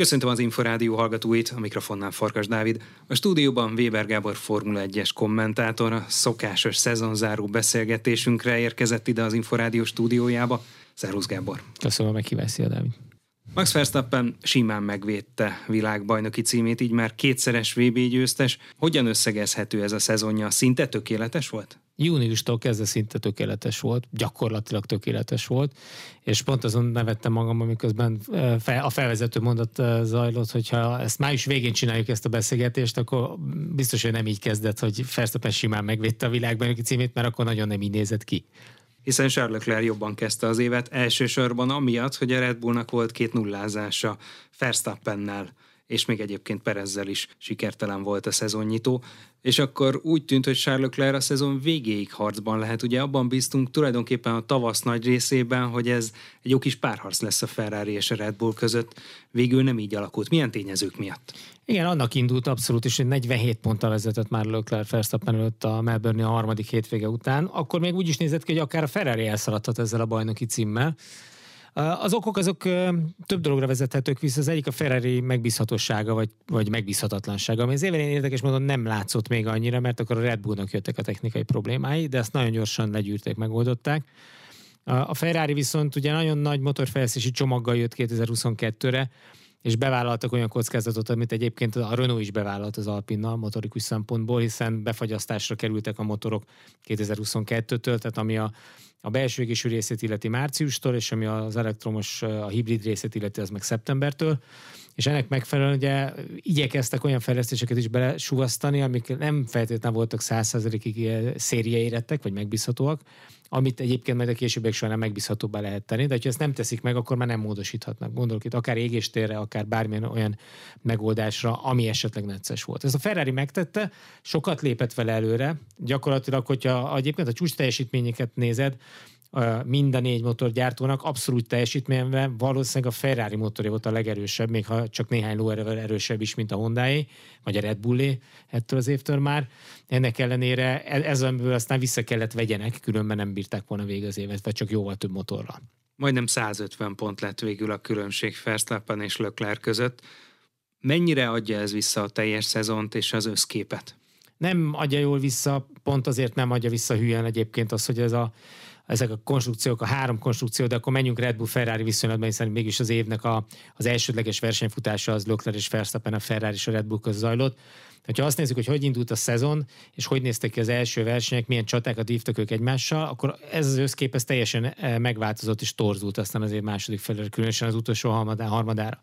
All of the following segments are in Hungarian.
Köszöntöm az Inforádió hallgatóit, a mikrofonnál Farkas Dávid. A stúdióban Weber Gábor Formula 1-es kommentátor a szokásos szezonzáró beszélgetésünkre érkezett ide az Inforádió stúdiójába. Szervusz Gábor! Köszönöm a meghívást, Dávid! Max Verstappen simán megvédte világbajnoki címét, így már kétszeres VB győztes. Hogyan összegezhető ez a szezonja? Szinte tökéletes volt? Júniustól kezdve szinte tökéletes volt, gyakorlatilag tökéletes volt, és pont azon nevettem magam, amiközben a felvezető mondat zajlott, hogyha ezt május végén csináljuk ezt a beszélgetést, akkor biztos, hogy nem így kezdett, hogy Verstappen simán megvédte a világbajnoki címét, mert akkor nagyon nem így nézett ki hiszen Charles Leclerc jobban kezdte az évet, elsősorban amiatt, hogy a Red Bullnak volt két nullázása Verstappennel és még egyébként Perezzel is sikertelen volt a szezonnyitó, és akkor úgy tűnt, hogy Charles Leclerc a szezon végéig harcban lehet. Ugye abban bíztunk tulajdonképpen a tavasz nagy részében, hogy ez egy jó kis párharc lesz a Ferrari és a Red Bull között. Végül nem így alakult. Milyen tényezők miatt? Igen, annak indult abszolút is, hogy 47 ponttal vezetett már Leclerc Verstappen előtt a Melbourne a harmadik hétvége után. Akkor még úgy is nézett ki, hogy akár a Ferrari elszaladhat ezzel a bajnoki címmel. Az okok azok több dologra vezethetők vissza. Az egyik a Ferrari megbízhatósága, vagy, vagy megbízhatatlansága, ami az évelén érdekes módon nem látszott még annyira, mert akkor a Red Bullnak jöttek a technikai problémái, de ezt nagyon gyorsan legyűrték, megoldották. A Ferrari viszont ugye nagyon nagy motorfejlesztési csomaggal jött 2022-re, és bevállaltak olyan kockázatot, amit egyébként a Renault is bevállalt az Alpinnal motorikus szempontból, hiszen befagyasztásra kerültek a motorok 2022-től, tehát ami a a belső égésű részét illeti márciustól, és ami az elektromos, a hibrid részét illeti, az meg szeptembertől. És ennek megfelelően ugye igyekeztek olyan fejlesztéseket is belesuvasztani, amik nem feltétlenül voltak 100%-ig szériaérettek, vagy megbízhatóak, amit egyébként majd a későbbiek során megbízhatóbbá lehet tenni, de ha ezt nem teszik meg, akkor már nem módosíthatnak. Gondolok itt akár égéstérre, akár bármilyen olyan megoldásra, ami esetleg necces volt. Ez a Ferrari megtette, sokat lépett vele előre, gyakorlatilag, hogyha egyébként a csúcs teljesítményeket nézed, mind a négy motorgyártónak abszolút teljesítményben valószínűleg a Ferrari motorja volt a legerősebb, még ha csak néhány lóerővel erősebb is, mint a Hondáé, vagy a Red Bullé ettől az évtől már. Ennek ellenére ez, amiből aztán vissza kellett vegyenek, különben nem bírták volna végig az évet, vagy csak jóval több motorral. Majdnem 150 pont lett végül a különbség Verstappen és Leclerc között. Mennyire adja ez vissza a teljes szezont és az összképet? Nem adja jól vissza, pont azért nem adja vissza hülyen egyébként az, hogy ez a ezek a konstrukciók, a három konstrukció, de akkor menjünk Red Bull Ferrari viszonylatban, hiszen mégis az évnek a, az elsődleges versenyfutása az Leclerc és Verstappen a Ferrari és a Red Bull között zajlott. Ha azt nézzük, hogy hogy indult a szezon, és hogy néztek ki az első versenyek, milyen csatákat vívtak ők egymással, akkor ez az összkép ez teljesen eh, megváltozott és torzult aztán azért második felére, különösen az utolsó harmadára.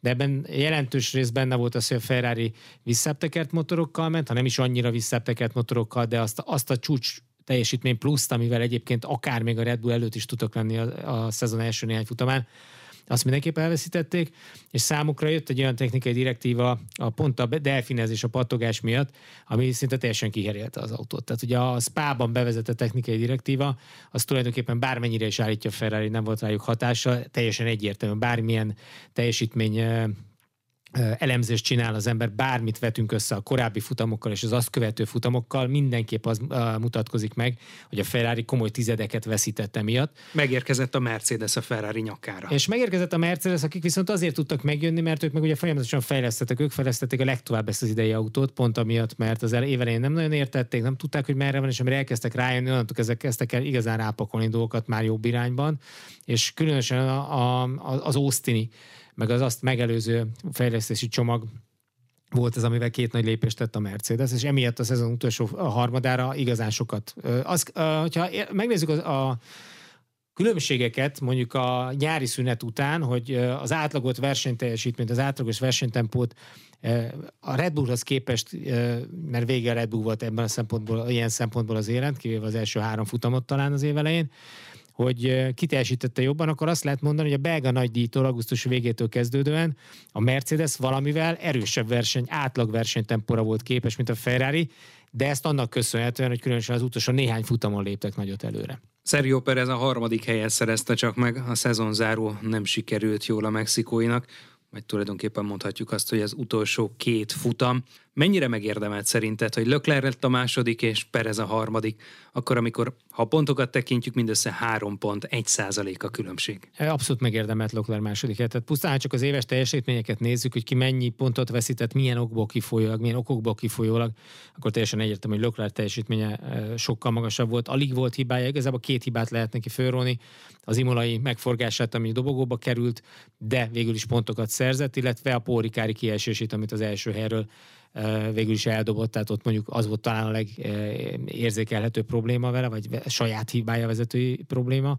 De ebben jelentős rész benne volt az, hogy a Ferrari visszaptekert motorokkal ment, ha nem is annyira visszaptekert motorokkal, de azt, azt a csúcs teljesítmény pluszt, amivel egyébként akár még a Red Bull előtt is tudok lenni a, a szezon első néhány futamán, azt mindenképp elveszítették, és számukra jött egy olyan technikai direktíva a pont a delfinezés, a pattogás miatt, ami szinte teljesen kiherélte az autót. Tehát ugye a SPA-ban bevezetett technikai direktíva, az tulajdonképpen bármennyire is állítja Ferrari, nem volt rájuk hatása, teljesen egyértelmű, bármilyen teljesítmény elemzést csinál az ember, bármit vetünk össze a korábbi futamokkal és az azt követő futamokkal, mindenképp az uh, mutatkozik meg, hogy a Ferrari komoly tizedeket veszítette miatt. Megérkezett a Mercedes a Ferrari nyakára. És megérkezett a Mercedes, akik viszont azért tudtak megjönni, mert ők meg ugye folyamatosan fejlesztettek, ők fejlesztették a legtovább ezt az idei autót, pont amiatt, mert az évelején nem nagyon értették, nem tudták, hogy merre van, és amire elkezdtek rájönni, onnantól ezek kezdtek el igazán rápakolni dolgokat már jobb irányban, és különösen a, a, az Austini meg az azt megelőző fejlesztési csomag volt ez, amivel két nagy lépést tett a Mercedes, és emiatt a szezon utolsó harmadára igazán sokat. Az, hogyha megnézzük az, a különbségeket mondjuk a nyári szünet után, hogy az átlagot versenyteljesítményt, az átlagos versenytempót a Red Bullhoz képest, mert vége a Red Bull volt ebben a szempontból, ilyen szempontból az élet, kivéve az első három futamot talán az év elején, hogy kiteljesítette jobban, akkor azt lehet mondani, hogy a belga nagy díjtól augusztus végétől kezdődően a Mercedes valamivel erősebb verseny, átlag versenytempóra volt képes, mint a Ferrari, de ezt annak köszönhetően, hogy különösen az utolsó néhány futamon léptek nagyot előre. Sergio Perez a harmadik helyen szerezte csak meg, a szezonzáró nem sikerült jól a mexikóinak, vagy tulajdonképpen mondhatjuk azt, hogy az utolsó két futam Mennyire megérdemelt szerinted, hogy Lökler lett a második és Perez a harmadik, akkor amikor, ha pontokat tekintjük, mindössze három pont, egy százalék a különbség? Abszolút megérdemelt Lökler második. Tehát pusztán csak az éves teljesítményeket nézzük, hogy ki mennyi pontot veszített, milyen okból kifolyólag, milyen okokból kifolyólag, akkor teljesen egyértelmű, hogy Lökler teljesítménye sokkal magasabb volt. Alig volt hibája, igazából két hibát lehet neki fölrólni. Az imolai megforgását, ami dobogóba került, de végül is pontokat szerzett, illetve a pórikári kiesését, amit az első helyről végül is eldobott, tehát ott mondjuk az volt talán a legérzékelhető probléma vele, vagy saját hibája vezetői probléma.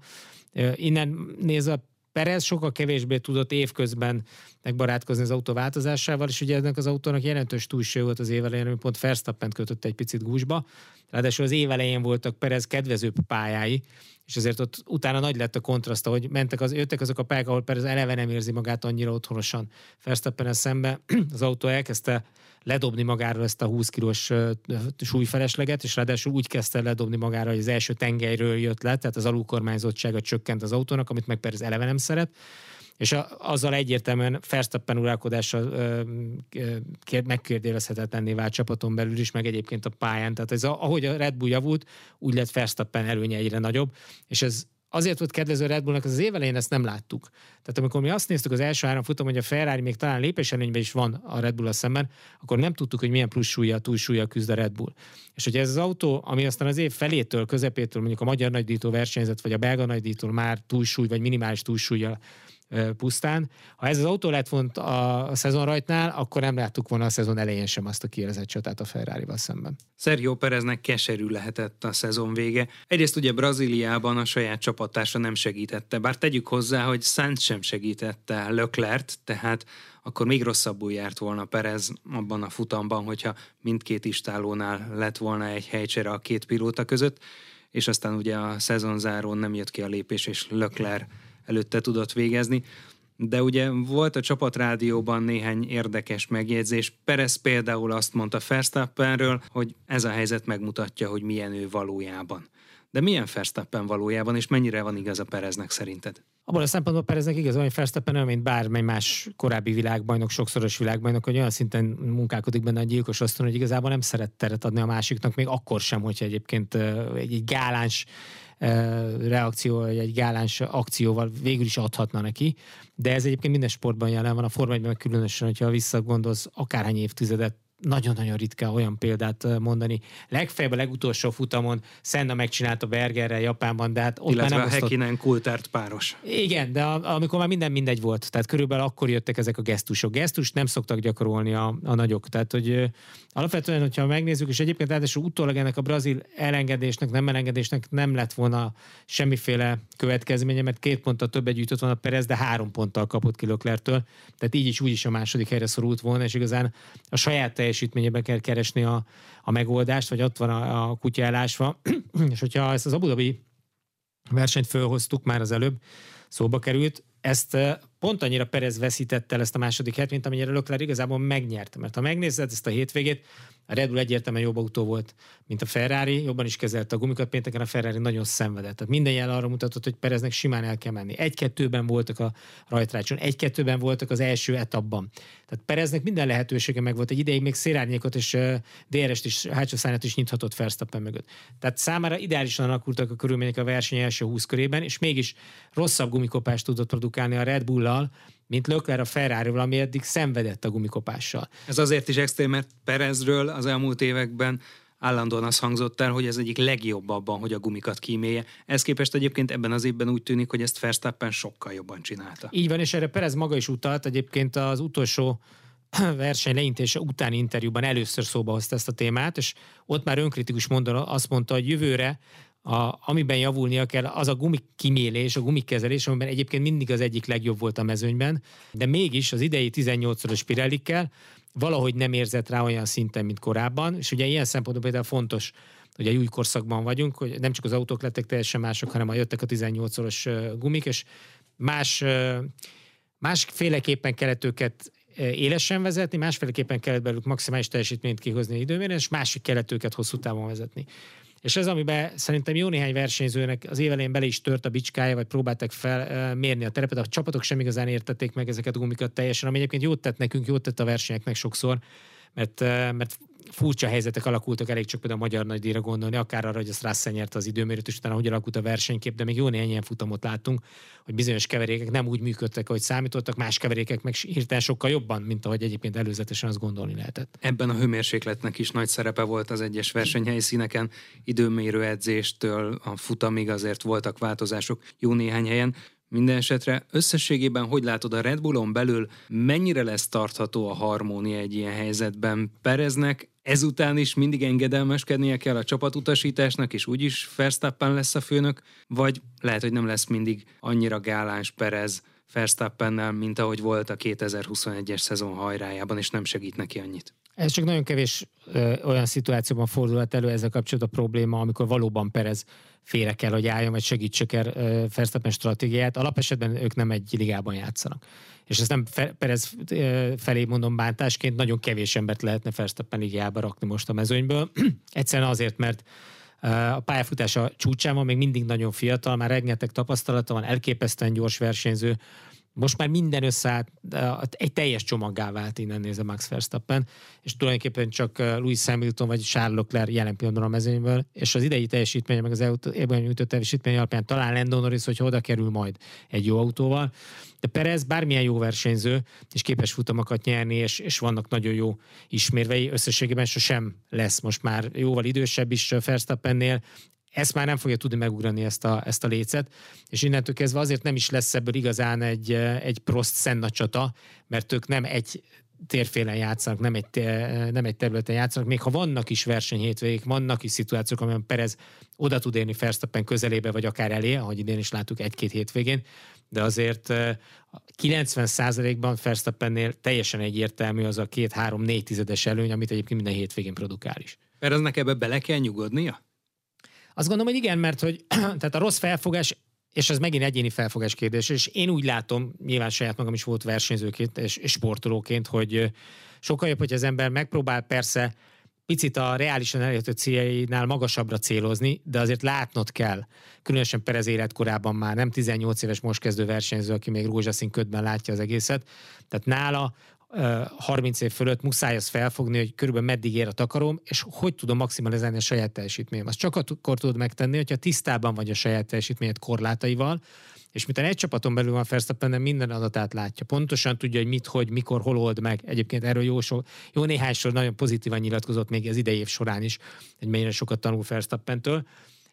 Innen nézve Perez sokkal kevésbé tudott évközben megbarátkozni az autó változásával, és ugye ennek az autónak jelentős túlső volt az évelején, ami pont Verstappen kötött egy picit gúzsba. Ráadásul az évelején voltak Perez kedvezőbb pályái, és ezért ott utána nagy lett a kontraszt, hogy mentek az, jöttek azok a pályák, ahol Perez eleve nem érzi magát annyira otthonosan Verstappen szembe. Az autó elkezdte ledobni magáról ezt a 20 kilós súlyfelesleget, és ráadásul úgy kezdte ledobni magára, hogy az első tengelyről jött le, tehát az alulkormányzottsága csökkent az autónak, amit meg Perez eleve nem szeret és a, azzal egyértelműen Verstappen uralkodása megkérdőjelezhetetlenné vált csapaton belül is, meg egyébként a pályán. Tehát ez a, ahogy a Red Bull javult, úgy lett Verstappen előnye egyre nagyobb, és ez azért volt kedvező Red Bullnak, az, az év elején ezt nem láttuk. Tehát amikor mi azt néztük az első három futam, hogy a Ferrari még talán lépéselőnyben is van a Red Bull szemben, akkor nem tudtuk, hogy milyen plusz súlya, túlsúlya küzd a Red Bull. És hogy ez az autó, ami aztán az év felétől, közepétől, mondjuk a magyar nagydító versenyzet, vagy a belga nagydító már túlsúly, vagy minimális túlsúlya pusztán. Ha ez az autó lett volna a szezon rajtnál, akkor nem láttuk volna a szezon elején sem azt a kiélezett csatát a Ferrari-val szemben. Sergio Pereznek keserű lehetett a szezon vége. Egyrészt ugye Brazíliában a saját csapatása nem segítette, bár tegyük hozzá, hogy Sainz sem segítette Leclerc, tehát akkor még rosszabbul járt volna Perez abban a futamban, hogyha mindkét istálónál lett volna egy helycsere a két pilóta között, és aztán ugye a szezonzárón nem jött ki a lépés, és Leclerc előtte tudott végezni. De ugye volt a csapatrádióban néhány érdekes megjegyzés. Perez például azt mondta Verstappenről, hogy ez a helyzet megmutatja, hogy milyen ő valójában. De milyen Verstappen valójában, és mennyire van igaz a Pereznek szerinted? Abban a szempontból Pereznek igaz, hogy Verstappen olyan, mint bármely más korábbi világbajnok, sokszoros világbajnok, hogy olyan szinten munkálkodik benne a gyilkos oszton, hogy igazából nem szeret teret adni a másiknak, még akkor sem, hogyha egyébként egy, egy gáláns reakció, egy gáláns akcióval végül is adhatna neki, de ez egyébként minden sportban jelen van, a Forma 1 különösen, hogyha visszagondolsz akárhány évtizedet nagyon-nagyon ritka olyan példát mondani. Legfeljebb a legutolsó futamon Senna megcsinálta Bergerrel Japánban, de hát ott Illetve már nem a osztott... Hekinen Kultárt páros. Igen, de a, amikor már minden mindegy volt, tehát körülbelül akkor jöttek ezek a gesztusok. Gesztust nem szoktak gyakorolni a, a nagyok, tehát hogy alapvetően, hogyha megnézzük, és egyébként ráadásul utólag ennek a brazil elengedésnek, nem elengedésnek nem lett volna semmiféle következménye, mert két ponttal többet gyűjtött volna Perez, de három ponttal kapott ki Leclertől, tehát így is úgy is a második helyre szorult volna, és igazán a saját teljesítményében kell keresni a, a megoldást, vagy ott van a, a kutya elásva. és hogyha ezt az Abu Dhabi versenyt fölhoztuk már az előbb, szóba került, ezt pont annyira Perez veszítette el ezt a második het, mint amennyire Lökler igazából megnyert. Mert ha megnézed ezt a hétvégét, a Red Bull egyértelműen jobb autó volt, mint a Ferrari, jobban is kezelte a gumikat, pénteken a Ferrari nagyon szenvedett. Tehát minden jel arra mutatott, hogy Pereznek simán el kell menni. Egy-kettőben voltak a rajtrácson, egy-kettőben voltak az első etapban. Tehát Pereznek minden lehetősége meg volt. Egy ideig még szélárnyékot és DRS-t is, hátsó szányát is nyithatott Verstappen mögött. Tehát számára ideálisan alakultak a körülmények a verseny első 20 körében, és mégis rosszabb gumikopást tudott produkálni a Red Bull-lal, mint Lökler a ferrari ami eddig szenvedett a gumikopással. Ez azért is extrém, mert Perezről az elmúlt években állandóan az hangzott el, hogy ez egyik legjobb abban, hogy a gumikat kímélje. Ez képest egyébként ebben az évben úgy tűnik, hogy ezt Verstappen sokkal jobban csinálta. Így van, és erre Perez maga is utalt, egyébként az utolsó verseny leintése utáni interjúban először szóba hozta ezt a témát, és ott már önkritikus mondon azt mondta, hogy jövőre a, amiben javulnia kell, az a gumikimélés, a gumikezelés, amiben egyébként mindig az egyik legjobb volt a mezőnyben, de mégis az idei 18-szoros Pirellikkel valahogy nem érzett rá olyan szinten, mint korábban, és ugye ilyen szempontból például fontos, hogy egy új korszakban vagyunk, hogy nem csak az autók lettek teljesen mások, hanem a jöttek a 18-szoros gumik, és más, másféleképpen kellett őket élesen vezetni, másféleképpen kellett belőlük maximális teljesítményt kihozni időmérően, és másik kellett őket hosszú távon vezetni. És ez, amiben szerintem jó néhány versenyzőnek az évelén bele is tört a bicskája, vagy próbáltak felmérni a terepet. A csapatok sem igazán értették meg ezeket a gumikat teljesen, ami egyébként jót tett nekünk, jót tett a versenyeknek sokszor, mert, mert furcsa helyzetek alakultak, elég csak például a magyar nagydíjra gondolni, akár arra, hogy azt Russell nyerte az időmérőt, és utána hogy alakult a versenykép, de még jó néhány ilyen futamot láttunk, hogy bizonyos keverékek nem úgy működtek, ahogy számítottak, más keverékek meg hirtelen sokkal jobban, mint ahogy egyébként előzetesen azt gondolni lehetett. Ebben a hőmérsékletnek is nagy szerepe volt az egyes versenyhelyszíneken, időmérő edzéstől a futamig azért voltak változások jó néhány helyen. Minden esetre összességében hogy látod a Red Bullon belül, mennyire lesz tartható a harmónia egy ilyen helyzetben? Pereznek ezután is mindig engedelmeskednie kell a csapatutasításnak, és úgyis Verstappen lesz a főnök, vagy lehet, hogy nem lesz mindig annyira gáláns Perez Verstappennel, mint ahogy volt a 2021-es szezon hajrájában, és nem segít neki annyit. Ez csak nagyon kevés ö, olyan szituációban fordulhat elő ezzel kapcsolatban a probléma, amikor valóban Perez félre kell, hogy álljon, vagy segítsek el Verstappen stratégiát. Alapesetben ők nem egy ligában játszanak. És ezt nem Perez felé mondom bántásként, nagyon kevés embert lehetne Verstappen ligába rakni most a mezőnyből. Egyszerűen azért, mert a pályafutása csúcsán még mindig nagyon fiatal, már rengeteg tapasztalata van, elképesztően gyors versenyző, most már minden összeállt, egy teljes csomaggá vált innen nézve Max Verstappen, és tulajdonképpen csak Louis Hamilton vagy Charles Leclerc jelen pillanatban a mezőnyből, és az idei teljesítménye, meg az ebben nyújtott teljesítmény alapján talán Lando Norris, hogy oda kerül majd egy jó autóval. De Perez bármilyen jó versenyző, és képes futamokat nyerni, és, és vannak nagyon jó ismérvei, összességében sosem lesz most már jóval idősebb is Verstappennél, ezt már nem fogja tudni megugrani ezt a, ezt a lécet, és innentől kezdve azért nem is lesz ebből igazán egy, egy prost szenna csata, mert ők nem egy térfélen játszanak, nem egy, nem egy területen játszanak, még ha vannak is versenyhétvégék, vannak is szituációk, amiben Perez oda tud érni Verstappen közelébe, vagy akár elé, ahogy idén is láttuk egy-két hétvégén, de azért 90%-ban Verstappennél teljesen egyértelmű az a két-három-négy tizedes előny, amit egyébként minden hétvégén produkál is. Pereznek ebbe bele kell nyugodnia? Azt gondolom, hogy igen, mert hogy tehát a rossz felfogás és ez megint egyéni felfogás kérdés, és én úgy látom, nyilván saját magam is volt versenyzőként és, sportolóként, hogy sokkal jobb, hogy az ember megpróbál persze picit a reálisan elérhető céljainál magasabbra célozni, de azért látnod kell, különösen Perez életkorában már nem 18 éves most kezdő versenyző, aki még rózsaszín ködben látja az egészet. Tehát nála 30 év fölött muszáj azt felfogni, hogy körülbelül meddig ér a takarom, és hogy tudom maximalizálni a saját teljesítményem. Azt csak akkor tudod megtenni, hogyha tisztában vagy a saját teljesítményed korlátaival, és miután egy csapaton belül van Verstappen, minden adatát látja. Pontosan tudja, hogy mit, hogy, mikor, hol old meg. Egyébként erről jó, so, jó néhány sor nagyon pozitívan nyilatkozott még az idei év során is, hogy mennyire sokat tanul Verstappentől.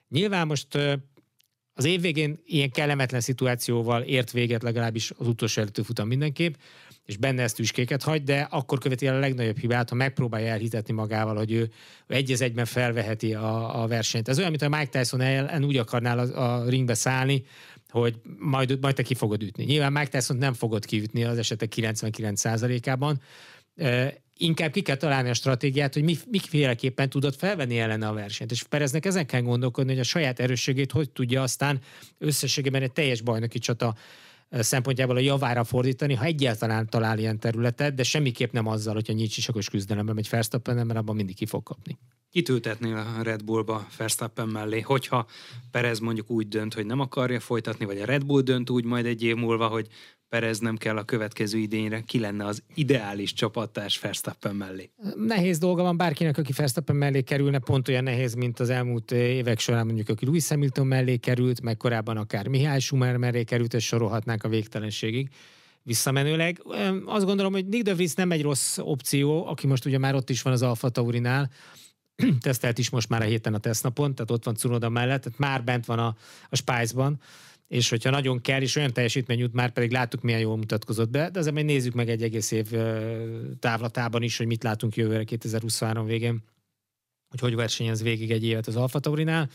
Nyilván most az év végén ilyen kellemetlen szituációval ért véget legalábbis az utolsó előtti futam mindenképp, és benne ezt tüskéket hagy, de akkor követi el a legnagyobb hibát, ha megpróbálja elhitetni magával, hogy ő, egy egyben felveheti a, a versenyt. Ez olyan, mint a Mike Tyson ellen úgy akarnál a, a ringbe szállni, hogy majd, majd te ki fogod ütni. Nyilván Mike Tyson nem fogod kiütni az esetek 99%-ában, inkább ki kell találni a stratégiát, hogy mi, miféleképpen tudod felvenni ellene a versenyt. És Pereznek ezen kell gondolkodni, hogy a saját erősségét hogy tudja aztán összességében egy teljes bajnoki csata szempontjából a javára fordítani, ha egyáltalán talál ilyen területet, de semmiképp nem azzal, hogyha nyílt sisakos küzdelemben megy Verstappen, mert abban mindig ki fog kapni. Kit ültetnél a Red Bullba Verstappen mellé, hogyha Perez mondjuk úgy dönt, hogy nem akarja folytatni, vagy a Red Bull dönt úgy majd egy év múlva, hogy Perez nem kell a következő idényre, ki lenne az ideális csapattárs Verstappen mellé? Nehéz dolga van bárkinek, aki Verstappen mellé kerülne, pont olyan nehéz, mint az elmúlt évek során mondjuk, aki Louis Hamilton mellé került, meg korábban akár Mihály Schumer mellé került, és sorolhatnánk a végtelenségig visszamenőleg. Azt gondolom, hogy Nick de Vries nem egy rossz opció, aki most ugye már ott is van az Alfa Taurinál, tesztelt is most már a héten a tesztnapon, tehát ott van Cunoda mellett, tehát már bent van a, a Spice-ban, és hogyha nagyon kell, és olyan teljesítmény jut, már pedig láttuk, milyen jól mutatkozott be, de azért majd nézzük meg egy egész év távlatában is, hogy mit látunk jövőre 2023 végén, hogy hogy versenyez végig egy évet az Alfa Taurinál.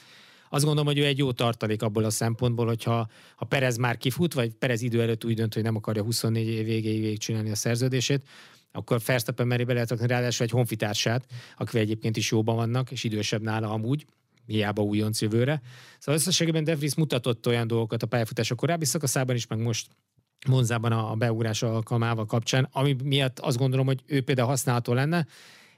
Azt gondolom, hogy ő egy jó tartalék abból a szempontból, hogyha ha Perez már kifut, vagy Perez idő előtt úgy dönt, hogy nem akarja 24 év végéig végigcsinálni a szerződését, akkor Fersztappen meri be lehet ráadásul egy honfitársát, akivel egyébként is jóban vannak, és idősebb nála amúgy, hiába újonc jövőre. Szóval összességében De Vries mutatott olyan dolgokat a pályafutása korábbi szakaszában is, meg most Monzában a beugrása alkalmával kapcsán, ami miatt azt gondolom, hogy ő például használható lenne.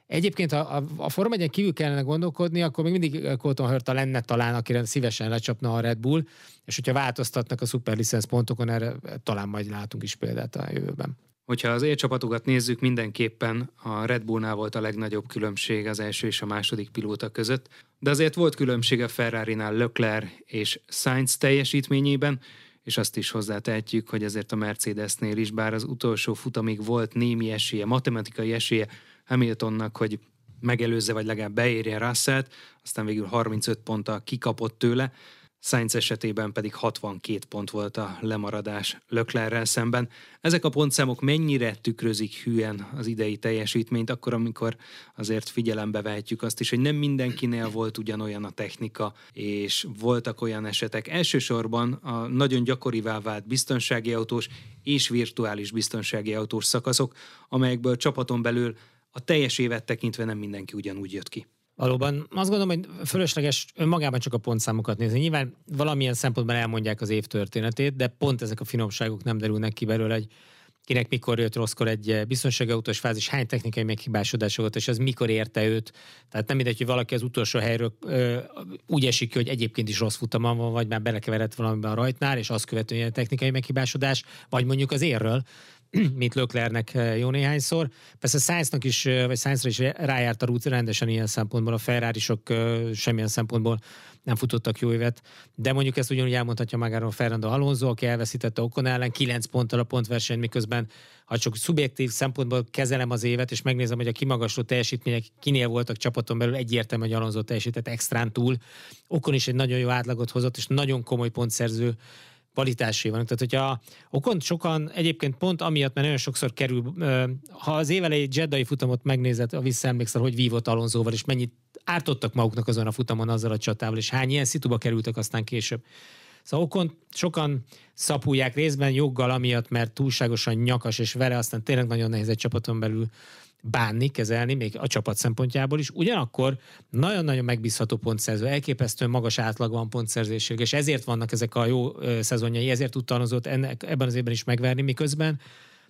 Egyébként, ha a, a Forma 1 kívül kellene gondolkodni, akkor még mindig Colton Hurta lenne talán, akire szívesen lecsapna a Red Bull, és hogyha változtatnak a szuperlicensz pontokon, erre talán majd látunk is példát a jövőben Hogyha az élcsapatokat nézzük, mindenképpen a Red Bullnál volt a legnagyobb különbség az első és a második pilóta között, de azért volt különbség a Ferrari-nál Leclerc és Sainz teljesítményében, és azt is hozzátehetjük, hogy ezért a Mercedesnél is, bár az utolsó futamig volt némi esélye, matematikai esélye Hamiltonnak, hogy megelőzze, vagy legalább beérje Russellt, aztán végül 35 ponttal kikapott tőle, Sainz esetében pedig 62 pont volt a lemaradás Löklerrel szemben. Ezek a pontszámok mennyire tükrözik hűen az idei teljesítményt, akkor, amikor azért figyelembe vehetjük azt is, hogy nem mindenkinél volt ugyanolyan a technika, és voltak olyan esetek, elsősorban a nagyon gyakorivá vált biztonsági autós és virtuális biztonsági autós szakaszok, amelyekből csapaton belül a teljes évet tekintve nem mindenki ugyanúgy jött ki. Valóban azt gondolom, hogy fölösleges önmagában csak a pontszámokat nézni. Nyilván valamilyen szempontból elmondják az év történetét, de pont ezek a finomságok nem derülnek ki belőle, hogy kinek mikor jött rosszkor egy biztonságautós fázis, hány technikai meghibásodása volt, és az mikor érte őt. Tehát nem mindegy, hogy valaki az utolsó helyről ö, úgy esik ki, hogy egyébként is rossz futama van, vagy már belekeveredett valamiben a rajtnál, és azt követően a technikai meghibásodás, vagy mondjuk az érről, mint Löklernek eh, jó néhányszor. Persze Sainznak is, eh, vagy Sainzra is rájárt a rút rendesen ilyen szempontból, a ferrari eh, semmilyen szempontból nem futottak jó évet, de mondjuk ezt ugyanúgy elmondhatja magáról Fernando Alonso, aki elveszítette Okon ellen 9 ponttal a pontverseny, miközben ha csak szubjektív szempontból kezelem az évet, és megnézem, hogy a kimagasló teljesítmények kinél voltak csapaton belül, egyértelmű, hogy Alonso teljesített extrán túl. Okon is egy nagyon jó átlagot hozott, és nagyon komoly pontszerző kvalitásé vannak. Tehát, hogyha okon sokan egyébként pont amiatt, mert nagyon sokszor kerül, ha az évelei Jeddai futamot megnézed, a visszaemlékszel, hogy vívott Alonzóval, és mennyit ártottak maguknak azon a futamon azzal a csatával, és hány ilyen szituba kerültek aztán később. Szóval okon sokan szapulják részben joggal amiatt, mert túlságosan nyakas, és vele aztán tényleg nagyon nehéz egy csapaton belül bánni, kezelni, még a csapat szempontjából is. Ugyanakkor nagyon-nagyon megbízható pontszerző, elképesztően magas átlag van pontszerzésig, és ezért vannak ezek a jó szezonjai, ezért tudta ennek, ebben az évben is megverni, miközben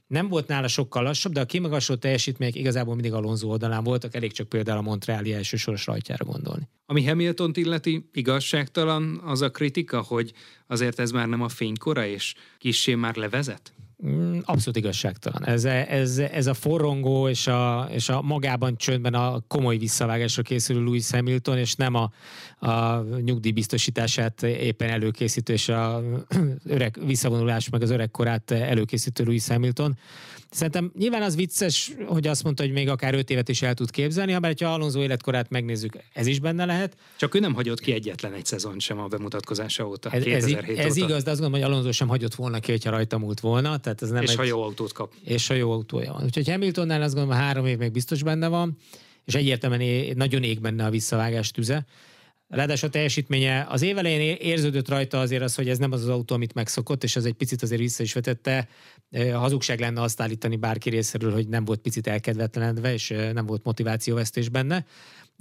nem volt nála sokkal lassabb, de a kimagasló teljesítmények igazából mindig Alonso oldalán voltak, elég csak például a Montreali elsősoros rajtjára gondolni. Ami Hamilton illeti, igazságtalan az a kritika, hogy azért ez már nem a fénykora, és kissé már levezet? Mm, abszolút igazságtalan. Ez, ez, ez a forrongó és a, és a magában csöndben a komoly visszavágásra készülő Louis Hamilton, és nem a, a nyugdíjbiztosítását éppen előkészítő, és a öreg visszavonulás meg az öregkorát előkészítő Louis Hamilton. Szerintem nyilván az vicces, hogy azt mondta, hogy még akár öt évet is el tud képzelni, ha ha Alonso életkorát megnézzük, ez is benne lehet. Csak ő nem hagyott ki egyetlen egy szezon sem a bemutatkozása óta. Ez, ez, ez óta. igaz, de azt gondolom, hogy Alonso sem hagyott volna ki, hogyha rajta múlt volna. Tehát ez nem és egy... ha jó autót kap. És ha jó autója van. Úgyhogy Hamiltonnál azt gondolom, három év még biztos benne van, és egyértelműen é- nagyon ég benne a visszavágás tüze. Ráadásul a teljesítménye az év elején érződött rajta azért az, hogy ez nem az az autó, amit megszokott, és ez egy picit azért vissza is vetette. Hazugság lenne azt állítani bárki részéről, hogy nem volt picit elkedvetlenedve, és nem volt motivációvesztés benne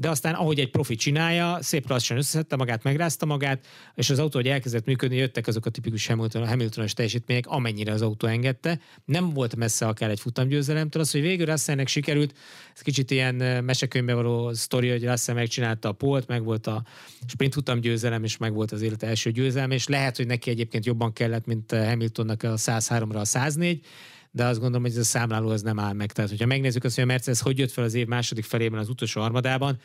de aztán ahogy egy profi csinálja, szép lassan összeszedte magát, megrázta magát, és az autó, hogy elkezdett működni, jöttek azok a tipikus Hamilton, Hamiltonos teljesítmények, amennyire az autó engedte. Nem volt messze akár egy futamgyőzelemtől, az, hogy végül Russellnek sikerült, ez kicsit ilyen mesekönyvbe való sztori, hogy Russell megcsinálta a polt, meg volt a sprint futamgyőzelem, és meg volt az élet első győzelem, és lehet, hogy neki egyébként jobban kellett, mint Hamiltonnak a 103-ra a 104, de azt gondolom, hogy ez a számláló az nem áll meg. Tehát, hogyha megnézzük azt, hogy a Mercedes hogy jött fel az év második felében az utolsó harmadában,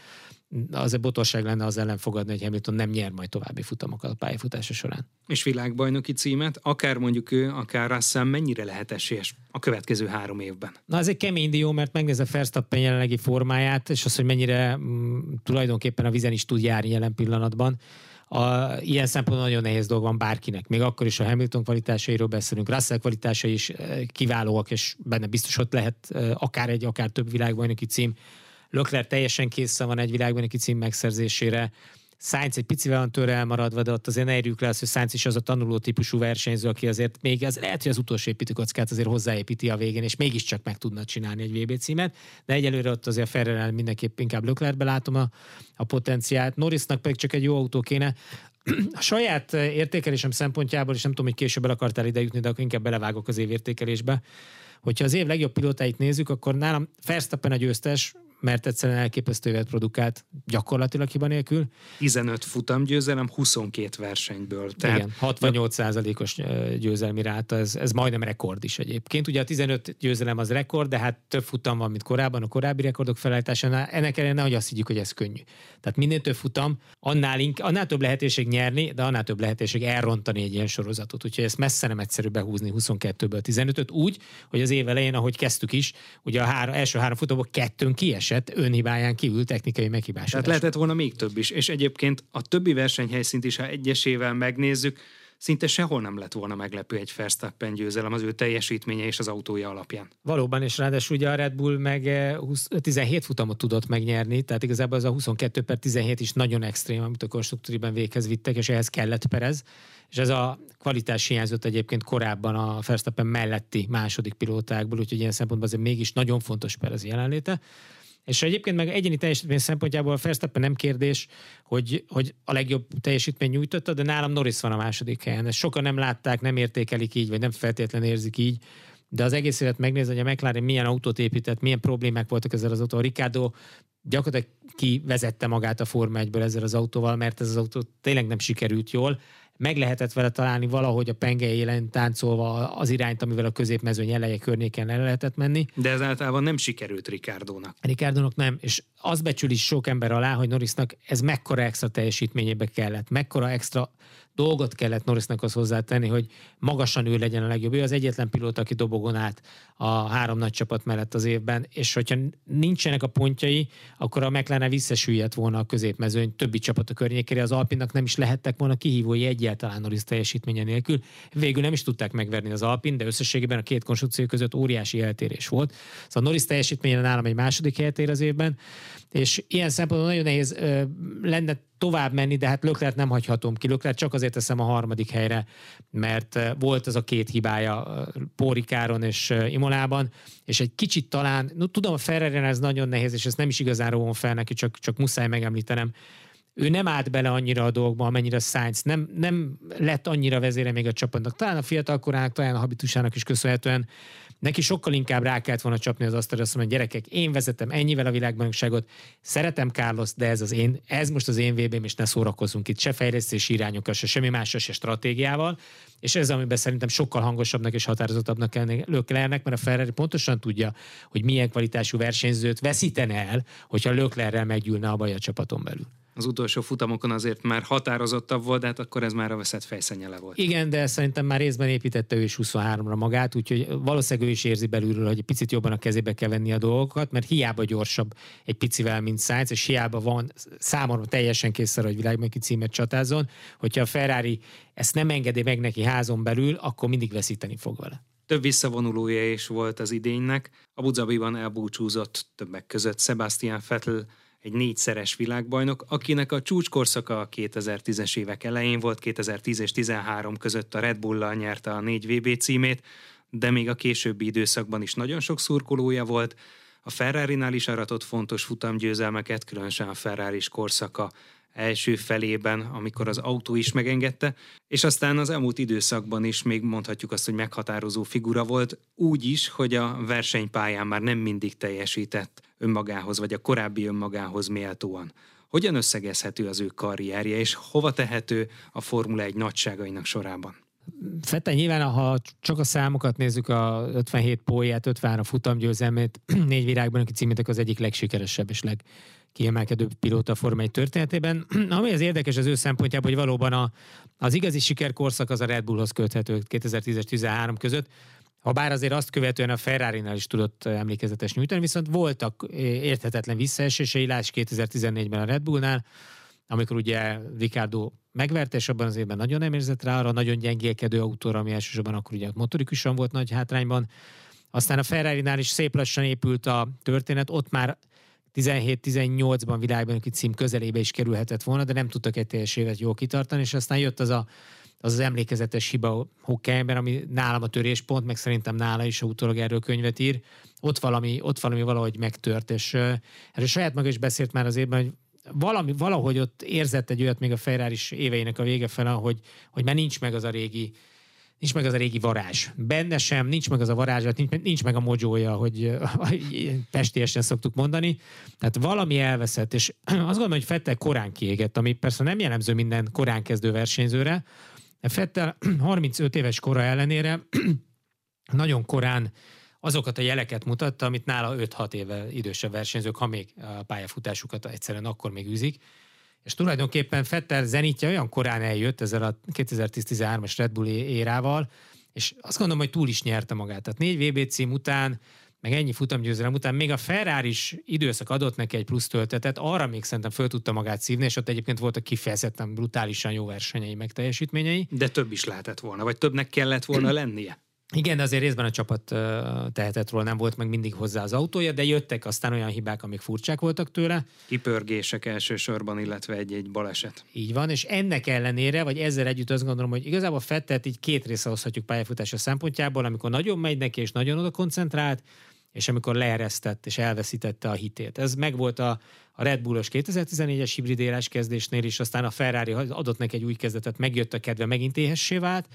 az egy botorság lenne az ellen fogadni, hogy Hamilton nem nyer majd további futamokat a pályafutása során. És világbajnoki címet, akár mondjuk ő, akár Russell mennyire lehet esélyes a következő három évben? Na, ez egy kemény dió, mert megnézze Verstappen jelenlegi formáját, és az, hogy mennyire mm, tulajdonképpen a vizen is tud járni jelen pillanatban a, ilyen szempontból nagyon nehéz dolog van bárkinek. Még akkor is a Hamilton kvalitásairól beszélünk, Russell kvalitásai is eh, kiválóak, és benne biztos ott lehet eh, akár egy, akár több világbajnoki cím. Lökler teljesen készen van egy világbajnoki cím megszerzésére. Sainz egy picivel van tőle elmaradva, de ott azért ne érjük le azt, hogy Sainz is az a tanuló típusú versenyző, aki azért még az, lehet, hogy az utolsó építőkockát azért hozzáépíti a végén, és mégiscsak meg tudna csinálni egy VB címet, de egyelőre ott azért Ferrerrel mindenképp inkább Löklerbe látom a, a potenciált. Norrisnak pedig csak egy jó autó kéne. A saját értékelésem szempontjából, és nem tudom, hogy később el akartál ide jutni, de akkor inkább belevágok az év értékelésbe. Hogyha az év legjobb pilótáit nézzük, akkor nálam Verstappen a győztes, mert egyszerűen elképesztő évet produkált gyakorlatilag hiba nélkül. 15 futamgyőzelem 22 versenyből. Tehát... Igen, 68 os győzelmi ráta, ez, ez majdnem rekord is egyébként. Ugye a 15 győzelem az rekord, de hát több futam van, mint korábban a korábbi rekordok felállításánál. Ennek ellenére hogy azt higgyük, hogy ez könnyű. Tehát minél több futam, annál, ink, annál több lehetőség nyerni, de annál több lehetőség elrontani egy ilyen sorozatot. Úgyhogy ezt messze nem egyszerű behúzni 22-ből 15-öt úgy, hogy az év elején, ahogy kezdtük is, ugye a három, első három futamból kettőn kiesett, önhibáján kívül technikai meghibásodás. Tehát lehetett volna még több is. És egyébként a többi versenyhelyszínt is, ha egyesével megnézzük, szinte sehol nem lett volna meglepő egy Verstappen győzelem az ő teljesítménye és az autója alapján. Valóban, és ráadásul ugye a Red Bull meg 20, eh, 17 futamot tudott megnyerni, tehát igazából az a 22 per 17 is nagyon extrém, amit a konstruktúriben véghez vittek, és ehhez kellett Perez. És ez a kvalitás hiányzott egyébként korábban a Verstappen melletti második pilótákból, úgyhogy ilyen szempontból azért mégis nagyon fontos Perez jelenléte. És egyébként meg egyéni teljesítmény szempontjából a Verstappen nem kérdés, hogy, hogy a legjobb teljesítmény nyújtotta, de nálam Norris van a második helyen. Ezt sokan nem látták, nem értékelik így, vagy nem feltétlenül érzik így, de az egész évet megnézni, hogy a McLaren milyen autót épített, milyen problémák voltak ezzel az autó. Ricardo gyakorlatilag kivezette magát a Forma 1 ezzel az autóval, mert ez az autó tényleg nem sikerült jól meg lehetett vele találni valahogy a penge élen táncolva az irányt, amivel a középmezőny eleje környéken el lehetett menni. De ez általában nem sikerült Rikárdónak. Rikárdónak nem, és az becsüli sok ember alá, hogy Norrisnak ez mekkora extra teljesítményébe kellett, mekkora extra dolgot kellett Norrisnak az hozzátenni, hogy magasan ő legyen a legjobb. Ő az egyetlen pilóta, aki dobogon át a három nagy csapat mellett az évben, és hogyha nincsenek a pontjai, akkor a McLaren visszasüllyedt volna a középmezőny többi csapat a környékére, az Alpinnak nem is lehettek volna kihívói egyáltalán Norris teljesítménye nélkül. Végül nem is tudták megverni az Alpin, de összességében a két konstrukció között óriási eltérés volt. Szóval Norris teljesítménye nálam egy második helyet ér az évben, és ilyen szempontból nagyon nehéz ö, lenne tovább menni, de hát Löklert nem hagyhatom ki. Löklert csak azért teszem a harmadik helyre, mert volt az a két hibája Pórikáron és Imolában, és egy kicsit talán, no, tudom, a ferrari ez nagyon nehéz, és ezt nem is igazán róvom fel neki, csak, csak muszáj megemlítenem, ő nem állt bele annyira a dolgba, amennyire Sainz, nem, nem lett annyira vezére még a csapatnak. Talán a fiatal korának, talán a habitusának is köszönhetően Neki sokkal inkább rá kellett volna csapni az asztalra, azt mondani, gyerekek, én vezetem ennyivel a világbajnokságot, szeretem Carlos, de ez az én, ez most az én vb és ne szórakozunk itt se fejlesztési irányokkal, se semmi mással, se stratégiával, és ez, amiben szerintem sokkal hangosabbnak és határozottabbnak Löklernek, mert a Ferrari pontosan tudja, hogy milyen kvalitású versenyzőt veszítene el, hogyha Löklerrel meggyűlne a baj a csapaton belül az utolsó futamokon azért már határozottabb volt, de hát akkor ez már a veszett fejszennyele volt. Igen, de szerintem már részben építette ő is 23-ra magát, úgyhogy valószínűleg ő is érzi belülről, hogy egy picit jobban a kezébe kell venni a dolgokat, mert hiába gyorsabb egy picivel, mint Sainz, és hiába van számomra teljesen kész arra, hogy világbajnoki címet csatázzon, hogyha a Ferrari ezt nem engedi meg neki házon belül, akkor mindig veszíteni fog vele. Több visszavonulója is volt az idénynek. A Budzabiban elbúcsúzott többek között Sebastian Vettel egy négyszeres világbajnok, akinek a csúcskorszaka a 2010-es évek elején volt, 2010 és 13 között a Red Bull-lal nyerte a négy VB címét, de még a későbbi időszakban is nagyon sok szurkolója volt, a Ferrari-nál is aratott fontos futamgyőzelmeket, különösen a ferrari korszaka első felében, amikor az autó is megengedte, és aztán az elmúlt időszakban is még mondhatjuk azt, hogy meghatározó figura volt, úgy is, hogy a versenypályán már nem mindig teljesített önmagához, vagy a korábbi önmagához méltóan. Hogyan összegezhető az ő karrierje, és hova tehető a Formula 1 nagyságainak sorában? Fette nyilván, ha csak a számokat nézzük, a 57 pólját, 53 futamgyőzelmét, négy virágban, aki címétek az egyik legsikeresebb és leg kiemelkedő pilóta a Forma 1 történetében. Ami az érdekes az ő szempontjából, hogy valóban a, az igazi sikerkorszak az a Red Bullhoz köthető 2010-13 között, ha bár azért azt követően a Ferrari-nál is tudott emlékezetes nyújtani, viszont voltak érthetetlen visszaesései, láss 2014-ben a Red Bullnál, amikor ugye Ricardo megverte, és abban az évben nagyon nem érzett rá arra nagyon gyengélkedő autóra, ami elsősorban akkor ugye motorikusan volt nagy hátrányban. Aztán a Ferrari-nál is szép lassan épült a történet, ott már 17-18-ban világbajnoki cím közelébe is kerülhetett volna, de nem tudtak egy teljes évet jól kitartani, és aztán jött az a, az, az emlékezetes hiba hokkelyben, ami nálam a töréspont, meg szerintem nála is, a utólag erről könyvet ír. Ott valami, ott valami valahogy megtört, és erről saját maga is beszélt már az évben, hogy valami, valahogy ott érzett egy olyat még a Ferrari éveinek a vége fele, hogy, hogy már nincs meg az a régi nincs meg az a régi varázs. Benne sem, nincs meg az a varázs, nincs, nincs meg a mojója, hogy pestiesen szoktuk mondani. Tehát valami elveszett, és azt gondolom, hogy Fettel korán kiégett, ami persze nem jellemző minden korán kezdő versenyzőre. Fettel 35 éves kora ellenére nagyon korán azokat a jeleket mutatta, amit nála 5-6 éve idősebb versenyzők, ha még a pályafutásukat egyszerűen akkor még űzik. És tulajdonképpen Fetter zenítje olyan korán eljött ezzel a 2010-13-as Red Bull érával, és azt gondolom, hogy túl is nyerte magát. Tehát négy VB cím után, meg ennyi futamgyőzelem után még a Ferrari is időszak adott neki egy plusz töltetet, arra még szerintem föl tudta magát szívni, és ott egyébként voltak kifejezetten brutálisan jó versenyei, meg teljesítményei. De több is lehetett volna, vagy többnek kellett volna lennie? Igen, de azért részben a csapat tehetett róla, nem volt meg mindig hozzá az autója, de jöttek aztán olyan hibák, amik furcsák voltak tőle. Kipörgések elsősorban, illetve egy-egy baleset. Így van, és ennek ellenére, vagy ezzel együtt azt gondolom, hogy igazából Fettet így két része hozhatjuk pályafutása szempontjából, amikor nagyon megy neki, és nagyon oda koncentrált, és amikor leeresztett és elveszítette a hitét. Ez megvolt a, a Red Bullos 2014-es hibrid kezdésnél is, aztán a Ferrari adott neki egy új kezdetet, megjött a kedve, megint éhessé vált,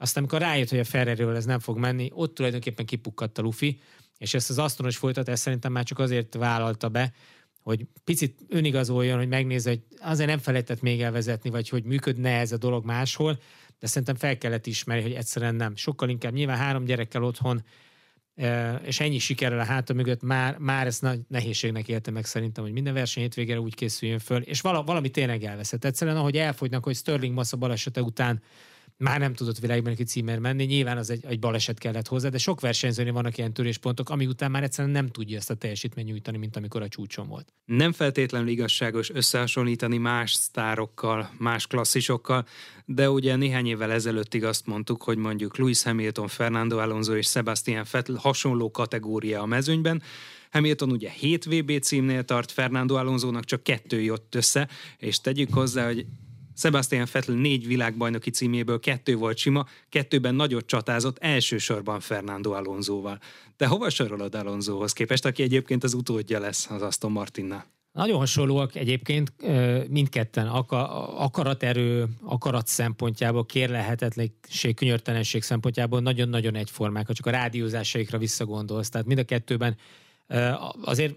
aztán, amikor rájött, hogy a ferrari ez nem fog menni, ott tulajdonképpen kipukkadt a Luffy, és ezt az asztonos folytatást szerintem már csak azért vállalta be, hogy picit önigazoljon, hogy megnézze, hogy azért nem felejtett még elvezetni, vagy hogy működne ez a dolog máshol, de szerintem fel kellett ismerni, hogy egyszerűen nem. Sokkal inkább nyilván három gyerekkel otthon, és ennyi sikerrel a háta mögött már, már ezt nagy nehézségnek élte meg szerintem, hogy minden verseny hétvégére úgy készüljön föl, és valami tényleg elveszett. Egyszerűen, ahogy elfogynak, hogy Sterling Massa balesete után már nem tudott világbajnoki címer menni, nyilván az egy, egy baleset kellett hozzá, de sok versenyzőnél vannak ilyen töréspontok, ami után már egyszerűen nem tudja ezt a teljesítményt nyújtani, mint amikor a csúcson volt. Nem feltétlenül igazságos összehasonlítani más sztárokkal, más klasszisokkal, de ugye néhány évvel ezelőttig azt mondtuk, hogy mondjuk Lewis Hamilton, Fernando Alonso és Sebastian Vettel hasonló kategória a mezőnyben, Hamilton ugye 7 VB címnél tart, Fernando Alonso-nak csak kettő jött össze, és tegyük hozzá, hogy Sebastian Vettel négy világbajnoki címéből kettő volt sima, kettőben nagyot csatázott, elsősorban Fernando Alonsoval. De hova sorolod Alonsohoz képest, aki egyébként az utódja lesz az Aston Martinnál? Nagyon hasonlóak egyébként mindketten akaraterő, akarat szempontjából, kérlehetetlenség, könyörtelenség szempontjából nagyon-nagyon egyformák, ha csak a rádiózásaikra visszagondolsz. Tehát mind a kettőben azért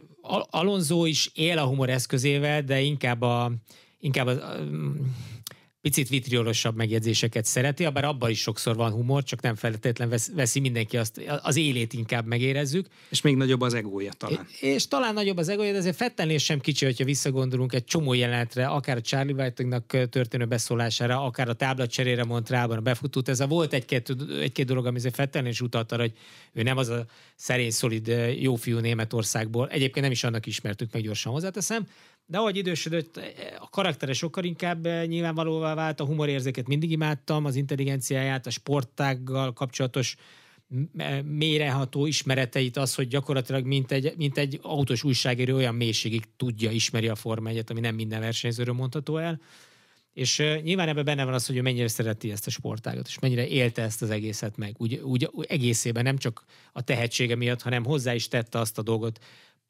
Alonso is él a humor eszközével, de inkább a, inkább az, picit vitriolosabb megjegyzéseket szereti, bár abban is sokszor van humor, csak nem feltétlenül veszi mindenki azt, az élét inkább megérezzük. És még nagyobb az egója talán. És, és talán nagyobb az egója, de azért Fettelnél sem kicsi, hogyha visszagondolunk egy csomó jelenetre, akár a Charlie white történő beszólására, akár a táblatcserére Montrában a befutót. Ez a volt egy-két, egy-két dolog, ami azért Fettelnél is utalta, hogy ő nem az a szerény, szolid, jó fiú Németországból. Egyébként nem is annak ismertük meg gyorsan hozzáteszem, de ahogy idősödött, a karaktere sokkal inkább eh, nyilvánvalóvá vált, a humorérzéket mindig imádtam, az intelligenciáját, a sporttággal kapcsolatos eh, mélyreható ismereteit, az, hogy gyakorlatilag mint egy, mint egy autós újságíró olyan mélységig tudja, ismeri a Forma 1 ami nem minden versenyzőről mondható el. És uh, nyilván ebben benne van az, hogy ő mennyire szereti ezt a sportágot, és mennyire élte ezt az egészet meg, úgy, úgy egészében, nem csak a tehetsége miatt, hanem hozzá is tette azt a dolgot,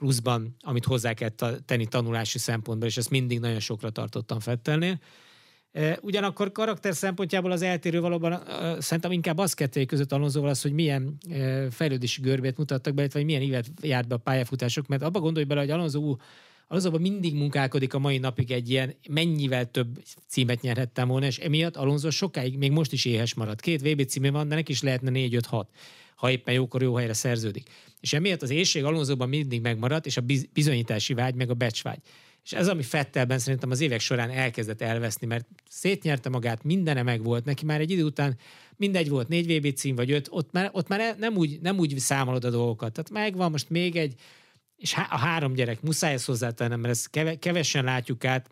pluszban, amit hozzá kell tenni tanulási szempontból, és ezt mindig nagyon sokra tartottam Fettelnél. E, ugyanakkor karakter szempontjából az eltérő valóban szerintem inkább az kettőjük között Alonsoval az, hogy milyen e, fejlődési görbét mutattak be, vagy milyen évet járt be a pályafutások, mert abba gondolj bele, hogy Alonso Alonsoban mindig munkálkodik a mai napig egy ilyen mennyivel több címet nyerhettem volna, és emiatt Alonso sokáig, még most is éhes maradt. Két VB címé van, de neki is lehetne 4-5-6 ha éppen jókor jó helyre szerződik. És emiatt az éjség Alonsoban mindig megmaradt, és a bizonyítási vágy, meg a becsvágy. És ez, ami Fettelben szerintem az évek során elkezdett elveszni, mert szétnyerte magát, mindene meg volt, neki már egy idő után mindegy volt, négy VB cím vagy öt, ott már, ott már nem, úgy, nem úgy számolod a dolgokat. Tehát megvan most még egy, és a három gyerek, muszáj ezt hozzátennem, mert ezt kevesen látjuk át,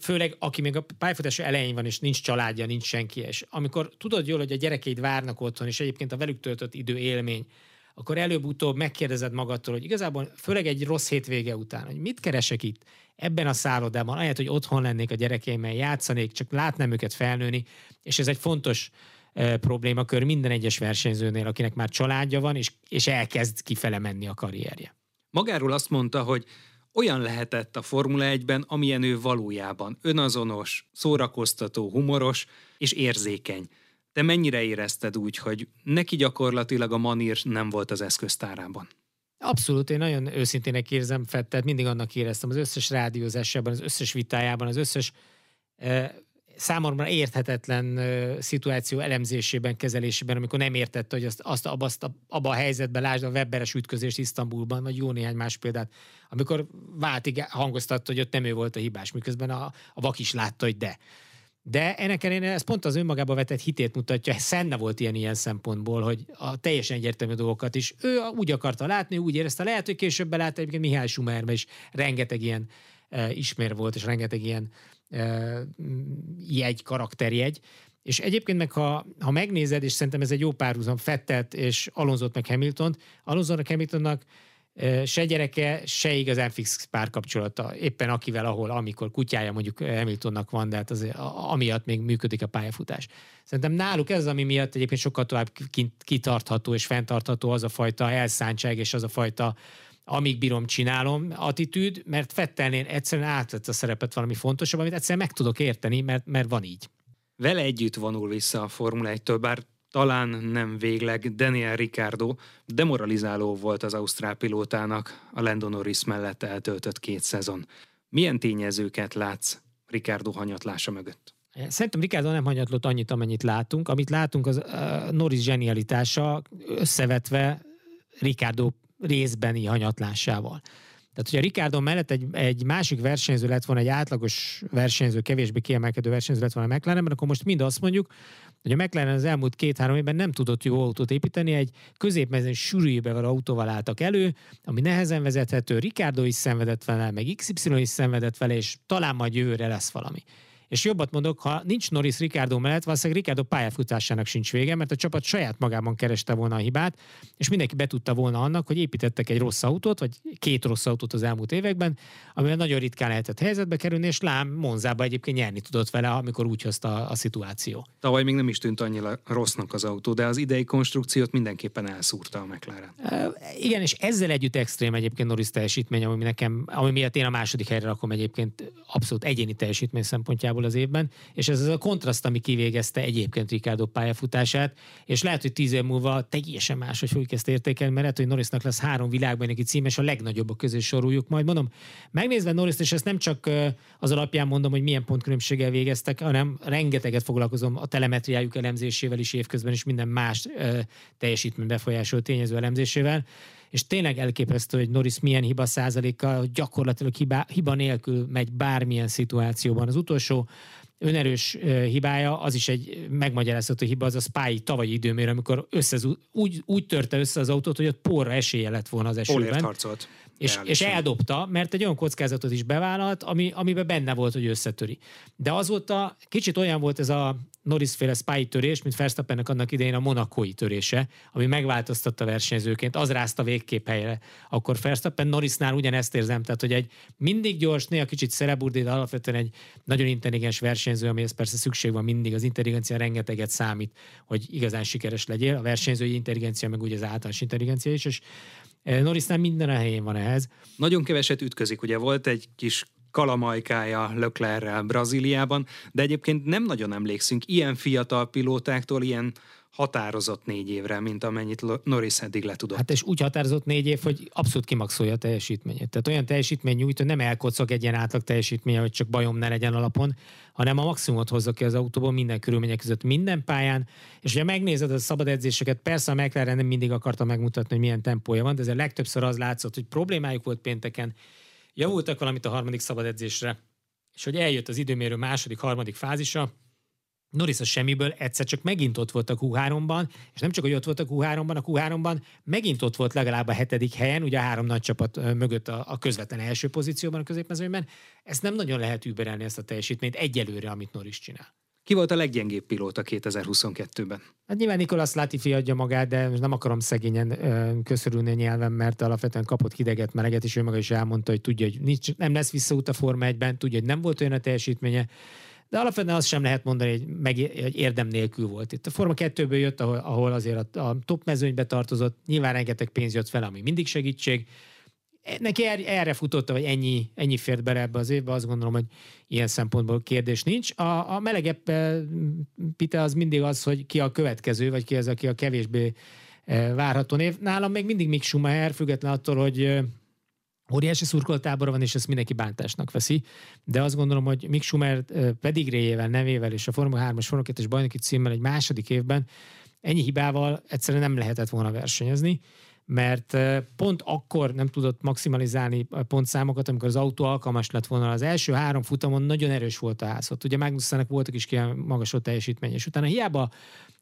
főleg aki még a pályafutása elején van, és nincs családja, nincs senki, és amikor tudod jól, hogy a gyerekeid várnak otthon, és egyébként a velük töltött idő élmény, akkor előbb-utóbb megkérdezed magadtól, hogy igazából főleg egy rossz hétvége után, hogy mit keresek itt ebben a szállodában, ahelyett, hogy otthon lennék a gyerekeimmel, játszanék, csak látnám őket felnőni, és ez egy fontos e, problémakör minden egyes versenyzőnél, akinek már családja van, és, és elkezd kifele menni a karrierje. Magáról azt mondta, hogy olyan lehetett a Formula 1-ben, amilyen ő valójában. Önazonos, szórakoztató, humoros és érzékeny. Te mennyire érezted úgy, hogy neki gyakorlatilag a manír nem volt az eszköztárában? Abszolút, én nagyon őszintének érzem Fettet, mindig annak éreztem az összes rádiózásában, az összes vitájában, az összes számomra érthetetlen szituáció elemzésében, kezelésében, amikor nem értette, hogy azt, azt, abba, azt abba a helyzetben lásd a Webberes ütközést Isztambulban, vagy jó néhány más példát, amikor váltig hangoztatta, hogy ott nem ő volt a hibás, miközben a, a vak is látta, hogy de. De ennek ellenére ez pont az önmagába vetett hitét mutatja, Szenne volt ilyen ilyen szempontból, hogy a teljesen egyértelmű dolgokat is ő úgy akarta látni, úgy érezte, lehet, hogy később belátta egyébként Mihály Schumerbe is rengeteg ilyen e, ismér volt, és rengeteg ilyen jegy, karakterjegy. És egyébként meg, ha, ha megnézed, és szerintem ez egy jó párhuzam, Fettet és Alonzot meg Hamiltont, Alonzónak Hamiltonnak se gyereke, se igazán fix párkapcsolata. Éppen akivel, ahol, amikor kutyája mondjuk Hamiltonnak van, de hát az, amiatt még működik a pályafutás. Szerintem náluk ez ami miatt egyébként sokkal tovább kitartható és fenntartható az a fajta elszántság és az a fajta amíg bírom, csinálom attitűd, mert Fettelnél egyszerűen átvett a szerepet valami fontosabb, amit egyszerűen meg tudok érteni, mert, mert van így. Vele együtt vonul vissza a Formula 1-től, bár talán nem végleg Daniel Ricardo demoralizáló volt az ausztrál pilótának a Lando Norris mellett eltöltött két szezon. Milyen tényezőket látsz Ricardo hanyatlása mögött? Szerintem Ricardo nem hanyatlott annyit, amennyit látunk. Amit látunk, az Norris zsenialitása összevetve Ricardo részbeni hanyatlásával. Tehát, hogyha Ricardo mellett egy, egy másik versenyző lett volna, egy átlagos versenyző, kevésbé kiemelkedő versenyző lett volna a McLarenben, akkor most mind azt mondjuk, hogy a McLaren az elmúlt két-három évben nem tudott jó autót építeni, egy középmezőn sűrűjébe való autóval álltak elő, ami nehezen vezethető, Ricardo is szenvedett vele, meg XY is szenvedett vele, és talán majd jövőre lesz valami. És jobbat mondok, ha nincs Norris Ricardo mellett, valószínűleg Ricardo pályafutásának sincs vége, mert a csapat saját magában kereste volna a hibát, és mindenki betudta volna annak, hogy építettek egy rossz autót, vagy két rossz autót az elmúlt években, amivel nagyon ritkán lehetett helyzetbe kerülni, és lám Monzába egyébként nyerni tudott vele, amikor úgy hozta a, szituáció. Tavaly még nem is tűnt annyira rossznak az autó, de az idei konstrukciót mindenképpen elszúrta a McLaren. E, igen, és ezzel együtt extrém egyébként Norris teljesítmény, ami nekem, ami miatt én a második helyre rakom egyébként abszolút egyéni teljesítmény szempontjából az évben, és ez az a kontraszt, ami kivégezte egyébként Ricardo pályafutását, és lehet, hogy tíz év múlva teljesen más, hogy fogjuk ezt értékelni, mert lehet, hogy Norrisnak lesz három világbajnoki cím, és a legnagyobbak közé soroljuk majd. Mondom, megnézve Norris, és ezt nem csak az alapján mondom, hogy milyen pontkülönbséggel végeztek, hanem rengeteget foglalkozom a telemetriájuk elemzésével is évközben, és minden más teljesítmény befolyásoló tényező elemzésével és tényleg elképesztő, hogy Norris milyen hiba százalékkal gyakorlatilag hiba, hiba nélkül megy bármilyen szituációban. Az utolsó önerős hibája, az is egy megmagyarázható hiba, az a Spy tavalyi időmérő, amikor össze, úgy, úgy törte össze az autót, hogy ott porra esélye lett volna az esőben. harcolt. És, és eldobta, mert egy olyan kockázatot is bevállalt, ami, amiben benne volt, hogy összetöri. De azóta kicsit olyan volt ez a Norris-féle spy törés, mint Verstappennek annak idején a monakói törése, ami megváltoztatta versenyzőként, az rázta végképp helyre. Akkor Verstappen Norrisnál ugyanezt érzem, tehát hogy egy mindig gyors, néha kicsit szereburdi, de alapvetően egy nagyon intelligens versenyző, amihez persze szükség van mindig, az intelligencia rengeteget számít, hogy igazán sikeres legyél. A versenyzői intelligencia, meg ugye az általános intelligencia is, és Norrisnál minden a helyén van ehhez. Nagyon keveset ütközik, ugye volt egy kis kalamajkája Leclerrel Brazíliában, de egyébként nem nagyon emlékszünk ilyen fiatal pilótáktól, ilyen határozott négy évre, mint amennyit Norris eddig le tudott. Hát és úgy határozott négy év, hogy abszolút kimaxolja a teljesítményét. Tehát olyan teljesítmény nyújt, hogy nem elkocog egy ilyen átlag teljesítmény, hogy csak bajom ne legyen alapon, hanem a maximumot hozza ki az autóból minden körülmények között, minden pályán. És ugye megnézed a szabad edzéseket, persze a McLaren nem mindig akarta megmutatni, hogy milyen tempója van, de ez legtöbbször az látszott, hogy problémájuk volt pénteken, javultak valamit a harmadik szabad edzésre, és hogy eljött az időmérő második, harmadik fázisa, Norris a semmiből egyszer csak megint ott volt a Q3-ban, és nem csak, hogy ott volt a Q3-ban, a Q3-ban megint ott volt legalább a hetedik helyen, ugye a három nagy csapat mögött a, a közvetlen első pozícióban a középmezőnyben. Ezt nem nagyon lehet überelni ezt a teljesítményt egyelőre, amit Norris csinál. Ki volt a leggyengébb pilóta 2022-ben? Hát nyilván Nikolas Latifi adja magát, de nem akarom szegényen köszörülni a nyelven, mert alapvetően kapott hideget, meleget, és ő maga is elmondta, hogy tudja, hogy nincs, nem lesz visszaút a Forma 1-ben, tudja, hogy nem volt olyan a teljesítménye, de alapvetően azt sem lehet mondani, hogy, meg, hogy érdem nélkül volt. Itt a Forma 2-ből jött, ahol, ahol azért a, a top mezőnybe tartozott, nyilván rengeteg pénz jött fel, ami mindig segítség, neki er, erre futotta, vagy ennyi, ennyi fért bele ebbe az évbe, azt gondolom, hogy ilyen szempontból kérdés nincs. A, a melegebb pite az mindig az, hogy ki a következő, vagy ki az, aki a kevésbé várható név. Nálam még mindig Mick Schumacher, független attól, hogy óriási szurkoltábora van, és ezt mindenki bántásnak veszi. De azt gondolom, hogy Mick Schumer pedigréjével, nevével és a Forma 3-as, Forma 2-es bajnoki címmel egy második évben ennyi hibával egyszerűen nem lehetett volna versenyezni mert pont akkor nem tudott maximalizálni pontszámokat, amikor az autó alkalmas lett volna. Az első három futamon nagyon erős volt a házat. Ugye Magnussennek voltak is ilyen magas teljesítmény, és utána hiába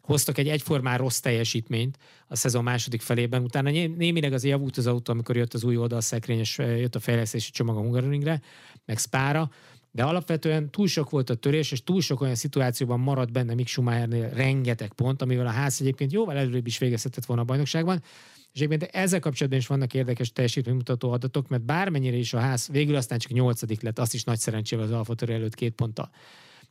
hoztak egy egyformán rossz teljesítményt a szezon második felében. Utána némileg az javult az autó, amikor jött az új oldalszekrény, és jött a fejlesztési csomag a Hungaroringre, meg Spára, de alapvetően túl sok volt a törés, és túl sok olyan szituációban maradt benne Mick Schumachernél rengeteg pont, amivel a ház egyébként jóval előrébb is végezhetett volna a bajnokságban. És egyébként ezzel kapcsolatban is vannak érdekes teljesítménymutató adatok, mert bármennyire is a ház végül aztán csak nyolcadik lett, azt is nagy szerencsével az Alfa előtt két ponttal.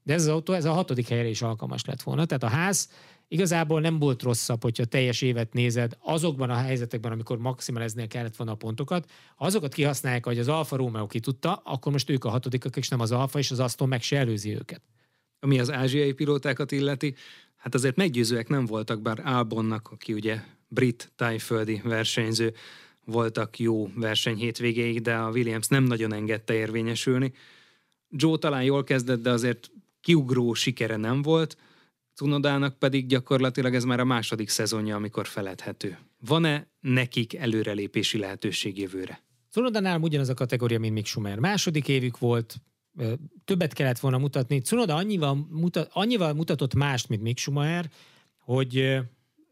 De ez az autó, ez a hatodik helyre is alkalmas lett volna. Tehát a ház igazából nem volt rosszabb, hogyha teljes évet nézed azokban a helyzetekben, amikor maximalizálni kellett volna a pontokat. Ha azokat kihasználják, hogy az Alfa Romeo ki tudta, akkor most ők a hatodikak, és nem az Alfa, és az Aston meg se előzi őket. Ami az ázsiai pilótákat illeti, hát azért meggyőzőek nem voltak, bár Albonnak, aki ugye brit tájföldi versenyző, voltak jó verseny hétvégéig, de a Williams nem nagyon engedte érvényesülni. Joe talán jól kezdett, de azért kiugró sikere nem volt, Cunodának pedig gyakorlatilag ez már a második szezonja, amikor feledhető. Van-e nekik előrelépési lehetőség jövőre? Cunodánál ugyanaz a kategória, mint Mick Schumer. Második évük volt, többet kellett volna mutatni. Cunoda annyival, mutat, annyival mutatott mást, mint Mick Schumer, hogy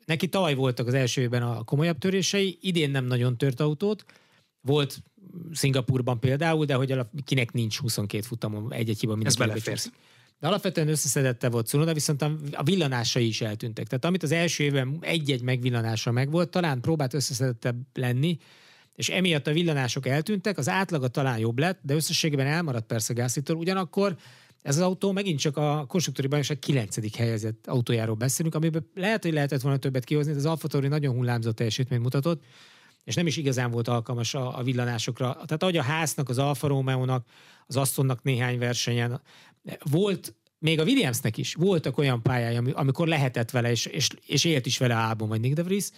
neki tavaly voltak az első évben a komolyabb törései, idén nem nagyon tört autót, volt Szingapurban például, de hogy kinek nincs 22 futamon egy-egy hiba Ez beleférsz. De alapvetően összeszedette volt Cunoda, viszont a villanásai is eltűntek. Tehát amit az első évben egy-egy megvillanása megvolt, talán próbált összeszedettebb lenni, és emiatt a villanások eltűntek, az átlaga talán jobb lett, de összességében elmaradt persze Gászitól. Ugyanakkor ez az autó megint csak a konstruktúri bajnokság 9. helyezett autójáról beszélünk, amiben lehet, hogy lehetett volna többet kihozni, de az Alfa nagyon hullámzott teljesítményt mutatott, és nem is igazán volt alkalmas a, a villanásokra. Tehát ahogy a háznak, az Alfa Romeo-nak, az Astonnak néhány versenyen volt még a Williamsnek is voltak olyan pályái, amikor lehetett vele, és, és, és élt is vele Albon vagy Nick de Vries,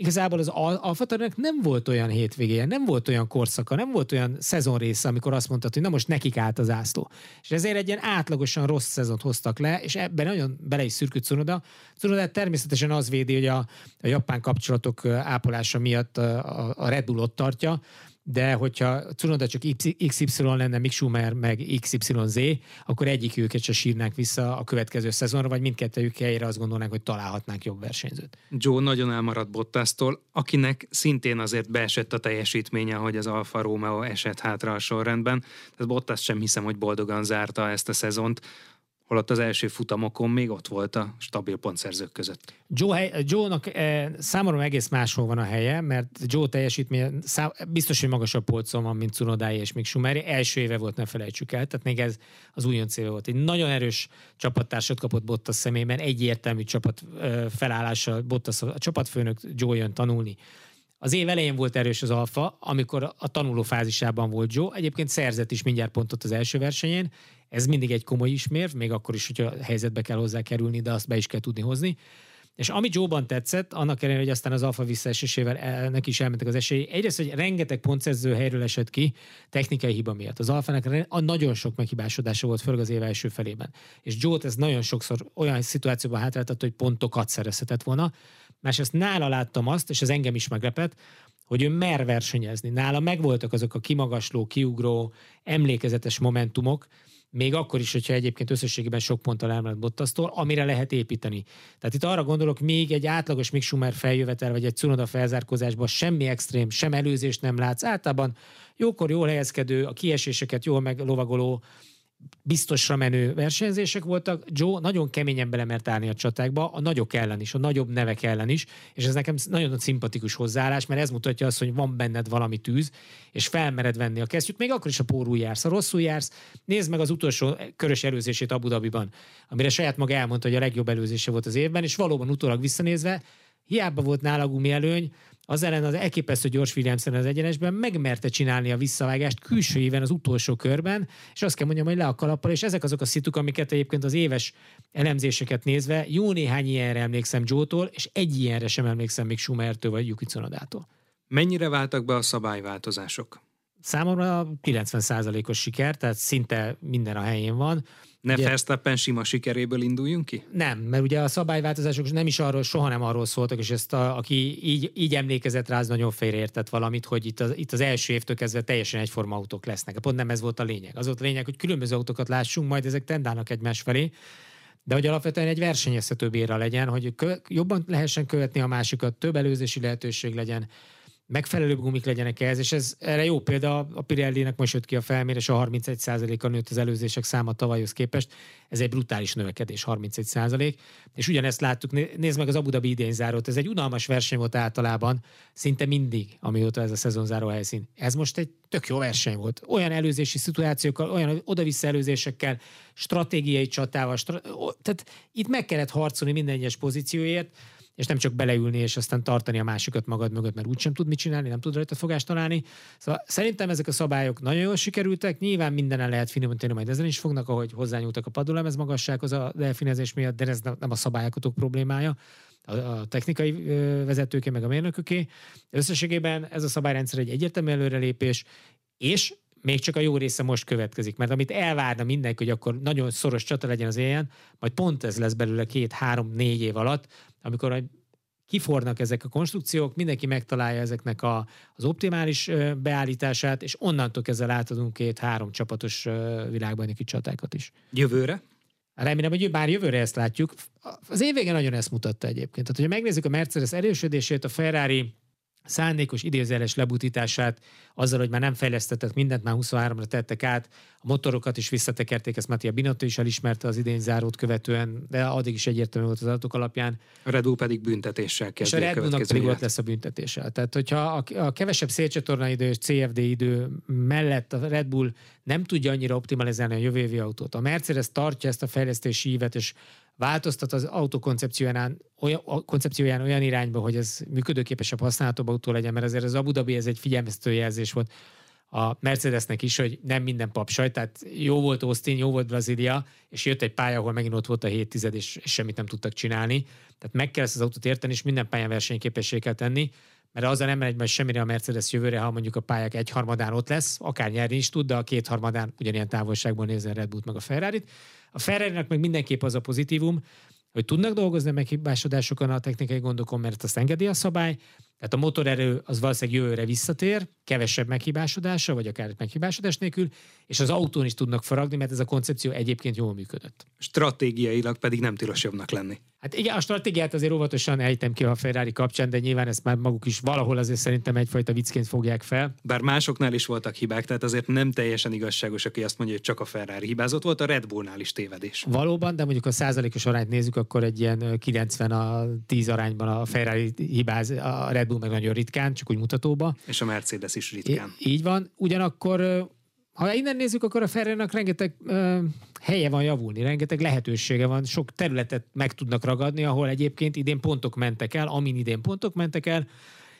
igazából az Alfa nem volt olyan hétvégéje, nem volt olyan korszaka, nem volt olyan szezonrésze, amikor azt mondtad, hogy na most nekik állt az ászló. És ezért egy ilyen átlagosan rossz szezont hoztak le, és ebben nagyon bele is szürkült Cunoda. Cunoda természetesen az védi, hogy a, a japán kapcsolatok ápolása miatt a, a Red Bull ott tartja, de hogyha Cunoda csak XY lenne, Mick Schumer meg XYZ, akkor egyik őket se sírnák vissza a következő szezonra, vagy mindkettőjük helyére azt gondolnák, hogy találhatnánk jobb versenyzőt. Joe nagyon elmaradt Bottasztól, akinek szintén azért beesett a teljesítménye, hogy az Alfa Romeo esett hátra a sorrendben. Tehát Bottas sem hiszem, hogy boldogan zárta ezt a szezont holott az első futamokon még ott volt a stabil pontszerzők között. Joe, hely, Joe-nak e, számomra egész máshol van a helye, mert Joe teljesítmény szám, biztos, hogy magasabb polcon van, mint Cunodái és még Schumeri. Első éve volt, ne felejtsük el, tehát még ez az újonc éve volt. Egy nagyon erős csapattársat kapott Bottas személyben, egyértelmű csapat e, felállással Bottas, a csapatfőnök Joe jön tanulni. Az év elején volt erős az Alfa, amikor a tanuló fázisában volt Joe. Egyébként szerzett is mindjárt pontot az első versenyén, ez mindig egy komoly ismérv, még akkor is, hogyha helyzetbe kell hozzá kerülni, de azt be is kell tudni hozni. És ami Joe-ban tetszett, annak ellenére, hogy aztán az alfa visszaesésével neki is elmentek az esély. Egyrészt, hogy rengeteg pontszerző helyről esett ki technikai hiba miatt. Az alfának nagyon sok meghibásodása volt, főleg az év első felében. És joe ez nagyon sokszor olyan szituációban hátráltatta, hogy pontokat szerezhetett volna. Másrészt nála láttam azt, és ez engem is meglepett, hogy ő mer versenyezni. Nála megvoltak azok a kimagasló, kiugró, emlékezetes momentumok, még akkor is, hogyha egyébként összességében sok ponttal elmaradt Bottasztól, amire lehet építeni. Tehát itt arra gondolok, még egy átlagos Mick Schumer feljövetel, vagy egy Cunoda felzárkózásban semmi extrém, sem előzést nem látsz. Általában jókor jól helyezkedő, a kieséseket jól meglovagoló, biztosra menő versenyzések voltak. Joe nagyon keményen belemert állni a csatákba, a nagyok ellen is, a nagyobb nevek ellen is, és ez nekem nagyon szimpatikus hozzáállás, mert ez mutatja azt, hogy van benned valami tűz, és felmered venni a kesztyűt, még akkor is a pórul jársz, a rosszul jársz. Nézd meg az utolsó körös előzését Abu Dhabiban, amire saját maga elmondta, hogy a legjobb előzése volt az évben, és valóban utólag visszanézve hiába volt nála gumi előny, az ellen az elképesztő gyors Williamson az egyenesben megmerte csinálni a visszavágást külső éven az utolsó körben, és azt kell mondjam, hogy le a kalappal, és ezek azok a szituk, amiket egyébként az éves elemzéseket nézve jó néhány ilyenre emlékszem Joe-tól, és egy ilyenre sem emlékszem még Schumertől vagy Yuki Tsunodától. Mennyire váltak be a szabályváltozások? Számomra 90%-os siker, tehát szinte minden a helyén van. Ne ugye, Verstappen sima sikeréből induljunk ki? Nem, mert ugye a szabályváltozások nem is arról, soha nem arról szóltak, és ezt a, aki így, így emlékezett rá, az nagyon félreértett valamit, hogy itt az, itt az első évtől kezdve teljesen egyforma autók lesznek. Pont nem ez volt a lényeg. Az volt a lényeg, hogy különböző autókat lássunk, majd ezek tendálnak egymás felé, de hogy alapvetően egy versenyeztetőbb éra legyen, hogy kö- jobban lehessen követni a másikat, több előzési lehetőség legyen, megfelelő gumik legyenek ehhez, és ez erre jó példa, a Pirelli-nek most jött ki a felmérés, a 31%-a nőtt az előzések száma tavalyhoz képest, ez egy brutális növekedés, 31%, és ugyanezt láttuk, nézd meg az Abu Dhabi idén zárót, ez egy unalmas verseny volt általában, szinte mindig, amióta ez a szezonzáró helyszín. Ez most egy tök jó verseny volt. Olyan előzési szituációkkal, olyan oda-vissza előzésekkel, stratégiai csatával, stra- tehát itt meg kellett harcolni minden egyes pozícióért, és nem csak beleülni és aztán tartani a másikat magad mögött, mert úgysem tud mit csinálni, nem tud rajta fogást találni. Szóval szerintem ezek a szabályok nagyon jól sikerültek, nyilván mindenen lehet finomítani, majd ezen is fognak, ahogy hozzányúltak a padolemez magassághoz a delfinezés miatt, de ez nem a szabályalkotók problémája a, a technikai vezetőké, meg a mérnököké. Összességében ez a szabályrendszer egy egyértelmű előrelépés, és még csak a jó része most következik, mert amit elvárna mindenki, hogy akkor nagyon szoros csata legyen az éjjel, majd pont ez lesz belőle két, három, négy év alatt, amikor kifornak ezek a konstrukciók, mindenki megtalálja ezeknek a, az optimális beállítását, és onnantól kezdve átadunk két-három csapatos világbajnoki csatákat is. Jövőre? Remélem, hogy bár jövőre ezt látjuk. Az év végén nagyon ezt mutatta egyébként. Tehát, hogyha megnézzük a Mercedes erősödését, a Ferrari szándékos idézeles lebutítását, azzal, hogy már nem fejlesztettek mindent, már 23-ra tettek át, a motorokat is visszatekerték, ezt Mattia Binotto is elismerte az idén zárót követően, de addig is egyértelmű volt az adatok alapján. A Red Bull pedig büntetéssel kezd. És a Red Bullnak pedig ott lesz a büntetéssel. Tehát, hogyha a, a kevesebb szélcsatorna idő és CFD idő mellett a Red Bull nem tudja annyira optimalizálni a jövő évi autót, a Mercedes tartja ezt a fejlesztési ívet, és változtat az autó koncepcióján olyan, koncepcióján olyan irányba, hogy ez működőképesebb, használhatóbb autó legyen, mert azért az Abu Dhabi ez egy figyelmeztető jelzés volt a Mercedesnek is, hogy nem minden papsaj, tehát jó volt Austin, jó volt Brazília, és jött egy pálya, ahol megint ott volt a 7 tized, és, semmit nem tudtak csinálni. Tehát meg kell ezt az autót érteni, és minden pályán versenyképessé kell tenni, mert azzal nem megy majd semmire a Mercedes jövőre, ha mondjuk a pályák egyharmadán ott lesz, akár nyerni is tud, de a kétharmadán ugyanilyen távolságból nézni a Red Bull meg a ferrari -t. A ferrari meg mindenképp az a pozitívum, hogy tudnak dolgozni meghibásodásokon a technikai gondokon, mert azt engedi a szabály, tehát a motorerő az valószínűleg jövőre visszatér, kevesebb meghibásodása, vagy akár meghibásodás nélkül, és az autón is tudnak faragni, mert ez a koncepció egyébként jól működött. Stratégiailag pedig nem tilos jobbnak lenni. Hát igen, a stratégiát azért óvatosan ejtem ki a Ferrari kapcsán, de nyilván ezt már maguk is valahol azért szerintem egyfajta viccként fogják fel. Bár másoknál is voltak hibák, tehát azért nem teljesen igazságos, aki azt mondja, hogy csak a Ferrari hibázott, volt a Red Bullnál is tévedés. Valóban, de mondjuk a százalékos arányt nézzük, akkor egy ilyen 90 a 10 arányban a Ferrari hibáz, a Red Bull meg nagyon ritkán, csak úgy mutatóba. És a Mercedes is ritkán. I- így van. Ugyanakkor ha innen nézzük, akkor a ferrari rengeteg ö, helye van javulni, rengeteg lehetősége van, sok területet meg tudnak ragadni, ahol egyébként idén pontok mentek el, amin idén pontok mentek el,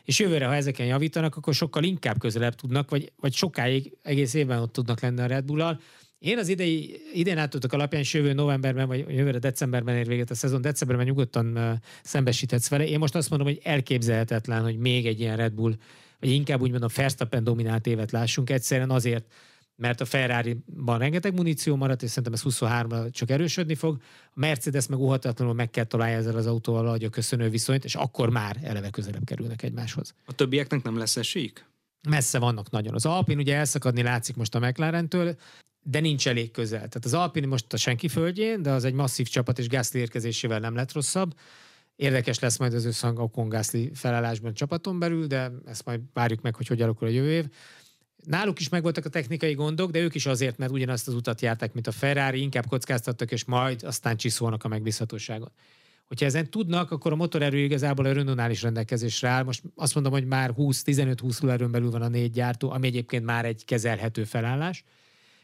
és jövőre, ha ezeken javítanak, akkor sokkal inkább közelebb tudnak, vagy, vagy sokáig, egész évben ott tudnak lenni a Red Bull-al. Én az idei, idén átadtak alapján, és jövő novemberben, vagy jövőre decemberben ér véget a szezon, decemberben nyugodtan szembesíthetsz vele. Én most azt mondom, hogy elképzelhetetlen, hogy még egy ilyen Red Bull, vagy inkább úgy mondom, Verstappen dominált évet lássunk, egyszerűen azért, mert a Ferrari-ban rengeteg muníció maradt, és szerintem ez 23-ra csak erősödni fog. A Mercedes meg óhatatlanul meg kell találja ezzel az autóval a köszönő viszonyt, és akkor már eleve közelebb kerülnek egymáshoz. A többieknek nem lesz esélyük? Messze vannak nagyon. Az Alpin ugye elszakadni látszik most a McLaren-től, de nincs elég közel. Tehát az Alpin most a senki földjén, de az egy masszív csapat, és Gasly érkezésével nem lett rosszabb. Érdekes lesz majd az összhang a Gasly felállásban csapaton belül, de ezt majd várjuk meg, hogy hogy alakul a jövő év. Náluk is megvoltak a technikai gondok, de ők is azért, mert ugyanazt az utat járták, mint a Ferrari, inkább kockáztattak, és majd aztán csiszolnak a megbízhatóságot. Hogyha ezen tudnak, akkor a motorerő igazából a Renault-nál is rendelkezésre áll. Most azt mondom, hogy már 20-15-20 erőn belül van a négy gyártó, ami egyébként már egy kezelhető felállás.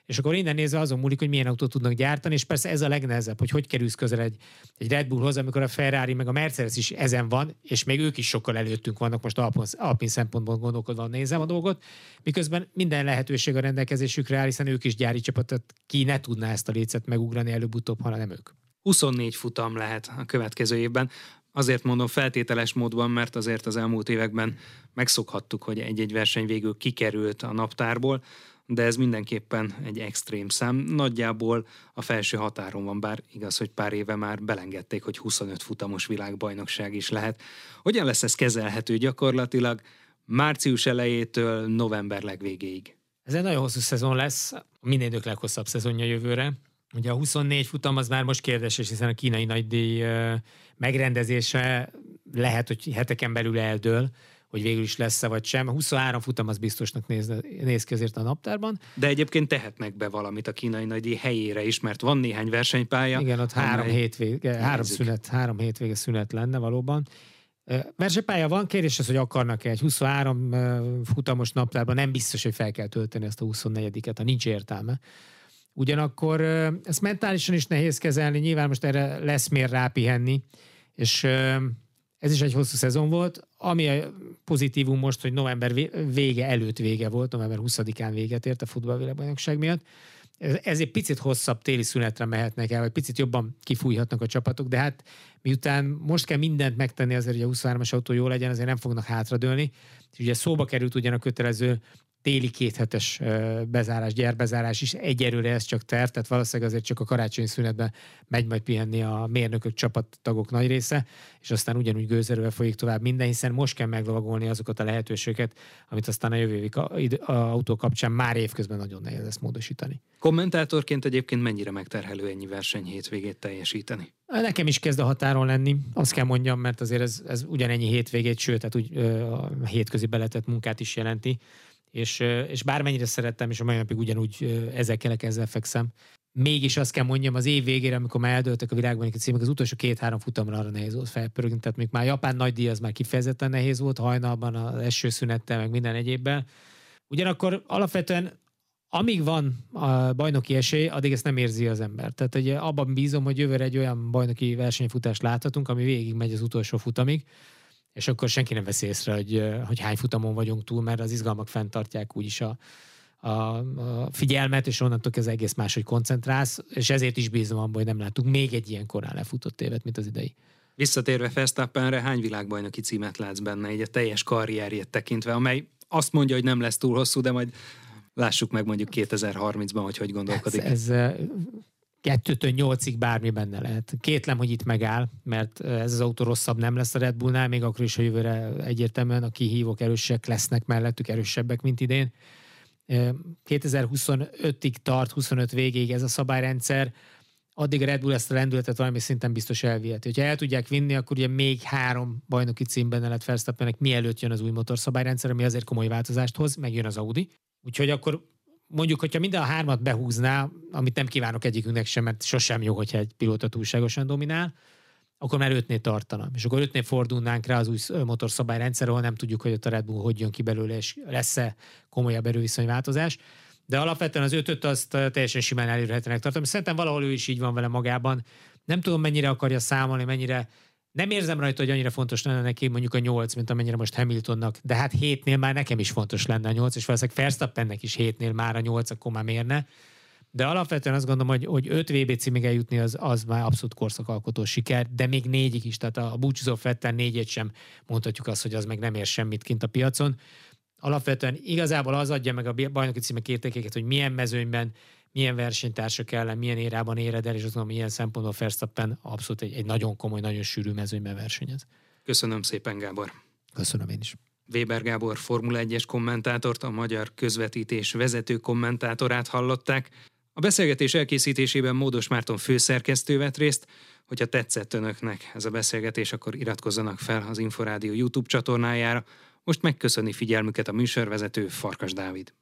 És akkor innen nézve azon múlik, hogy milyen autót tudnak gyártani, és persze ez a legnehezebb, hogy hogy kerülsz közel egy, egy Red Bullhoz, amikor a Ferrari meg a Mercedes is ezen van, és még ők is sokkal előttünk vannak, most alpin, alpin szempontból gondolkodva nézem a dolgot, miközben minden lehetőség a rendelkezésükre áll, hiszen ők is gyári csapatot, ki ne tudná ezt a lécet megugrani előbb-utóbb, hanem ők. 24 futam lehet a következő évben. Azért mondom feltételes módban, mert azért az elmúlt években megszokhattuk, hogy egy-egy verseny végül kikerült a naptárból, de ez mindenképpen egy extrém szám. Nagyjából a felső határon van, bár igaz, hogy pár éve már belengedték, hogy 25 futamos világbajnokság is lehet. Hogyan lesz ez kezelhető gyakorlatilag március elejétől november legvégéig? Ez egy nagyon hosszú szezon lesz, minden idők leghosszabb szezonja jövőre. Ugye a 24 futam az már most kérdéses, hiszen a kínai nagydíj megrendezése lehet, hogy heteken belül eldől, hogy végül is lesz-e vagy sem. A 23 futam az biztosnak néz, néz ki azért a naptárban. De egyébként tehetnek be valamit a kínai nagydíj helyére is, mert van néhány versenypálya. Igen, ott három, hétvége, három, szünet, három hétvége szünet lenne valóban. Versenypálya van, kérdés az, hogy akarnak-e egy 23 futamos naptárban, nem biztos, hogy fel kell tölteni ezt a 24-et, ha nincs értelme. Ugyanakkor ezt mentálisan is nehéz kezelni, nyilván most erre lesz miért rápihenni, és ez is egy hosszú szezon volt. Ami a pozitívum most, hogy november vége előtt vége volt, november 20-án véget ért a futballvilágbajnokság miatt. Ez egy picit hosszabb téli szünetre mehetnek el, vagy picit jobban kifújhatnak a csapatok, de hát miután most kell mindent megtenni azért, hogy a 23-as autó jó legyen, azért nem fognak hátradőlni. És ugye szóba került ugyan a kötelező téli kéthetes bezárás, gyárbezárás is egyelőre ez csak terv, tehát valószínűleg azért csak a karácsonyi szünetben megy majd pihenni a mérnökök, csapattagok nagy része, és aztán ugyanúgy gőzerővel folyik tovább minden, hiszen most kell meglovagolni azokat a lehetőségeket, amit aztán a jövő évi autó kapcsán már évközben nagyon nehéz lesz módosítani. Kommentátorként egyébként mennyire megterhelő ennyi verseny hétvégét teljesíteni? Nekem is kezd a határon lenni, azt kell mondjam, mert azért ez, ez ugyanennyi hétvégét, sőt, tehát úgy a hétközi beletett munkát is jelenti és, és bármennyire szerettem, és a mai napig ugyanúgy ezekkel ezzel fekszem, mégis azt kell mondjam, az év végére, amikor már eldőltek a világban a címek, az utolsó két-három futamra arra nehéz volt felpörögni, tehát még már Japán nagy díj az már kifejezetten nehéz volt, hajnalban az eső szünettel, meg minden egyébben. Ugyanakkor alapvetően amíg van a bajnoki esély, addig ezt nem érzi az ember. Tehát ugye abban bízom, hogy jövőre egy olyan bajnoki versenyfutást láthatunk, ami végig megy az utolsó futamig, és akkor senki nem veszi észre, hogy, hogy hány futamon vagyunk túl, mert az izgalmak fenntartják úgyis a, a, a figyelmet, és onnantól ez egész máshogy koncentrálsz, és ezért is bízom abban, hogy nem látunk még egy ilyen korán lefutott évet, mint az idei. Visszatérve Verstappenre, hány világbajnoki címet látsz benne, így a teljes karrierjét tekintve, amely azt mondja, hogy nem lesz túl hosszú, de majd lássuk meg mondjuk 2030-ban, hogy hogy gondolkodik. Ez, ez kettőtől nyolcig bármi benne lehet. Kétlem, hogy itt megáll, mert ez az autó rosszabb nem lesz a Red Bullnál, még akkor is, hogy jövőre egyértelműen a kihívók erősek lesznek mellettük, erősebbek, mint idén. 2025-ig tart, 25 végéig ez a szabályrendszer, addig a Red Bull ezt a lendületet valami szinten biztos elviheti. Ha el tudják vinni, akkor ugye még három bajnoki címben lett Verstappennek, mielőtt jön az új motorszabályrendszer, ami azért komoly változást hoz, megjön az Audi. Úgyhogy akkor mondjuk, hogyha minden a hármat behúzná, amit nem kívánok egyikünknek sem, mert sosem jó, hogyha egy pilóta túlságosan dominál, akkor már ötnél tartana. És akkor ötnél fordulnánk rá az új motorszabályrendszer, ahol nem tudjuk, hogy ott a Red Bull hogy jön ki belőle, és lesz-e komolyabb erőviszonyváltozás. De alapvetően az ötöt azt teljesen simán elérhetőnek tartom. Szerintem valahol ő is így van vele magában. Nem tudom, mennyire akarja számolni, mennyire nem érzem rajta, hogy annyira fontos lenne neki mondjuk a 8, mint amennyire most Hamiltonnak, de hát 7-nél már nekem is fontos lenne a 8, és valószínűleg Verstappennek is 7-nél már a 8, akkor már mérne. De alapvetően azt gondolom, hogy, hogy 5 VB címig eljutni az, az már abszolút korszakalkotó siker, de még négyig is, tehát a búcsúzó Fettel négyet sem mondhatjuk azt, hogy az meg nem ér semmit kint a piacon. Alapvetően igazából az adja meg a bajnoki címek értékeket, hogy milyen mezőnyben milyen versenytársak ellen, milyen érában éred el, és azt gondolom, milyen szempontból Verstappen abszolút egy, egy nagyon komoly, nagyon sűrű mezőnyben versenyez. Köszönöm szépen, Gábor. Köszönöm én is. Weber Gábor Formula 1-es kommentátort, a magyar közvetítés vezető kommentátorát hallották. A beszélgetés elkészítésében Módos Márton főszerkesztő vett részt. Hogyha tetszett önöknek ez a beszélgetés, akkor iratkozzanak fel az Inforádió YouTube csatornájára. Most megköszöni figyelmüket a műsorvezető Farkas Dávid.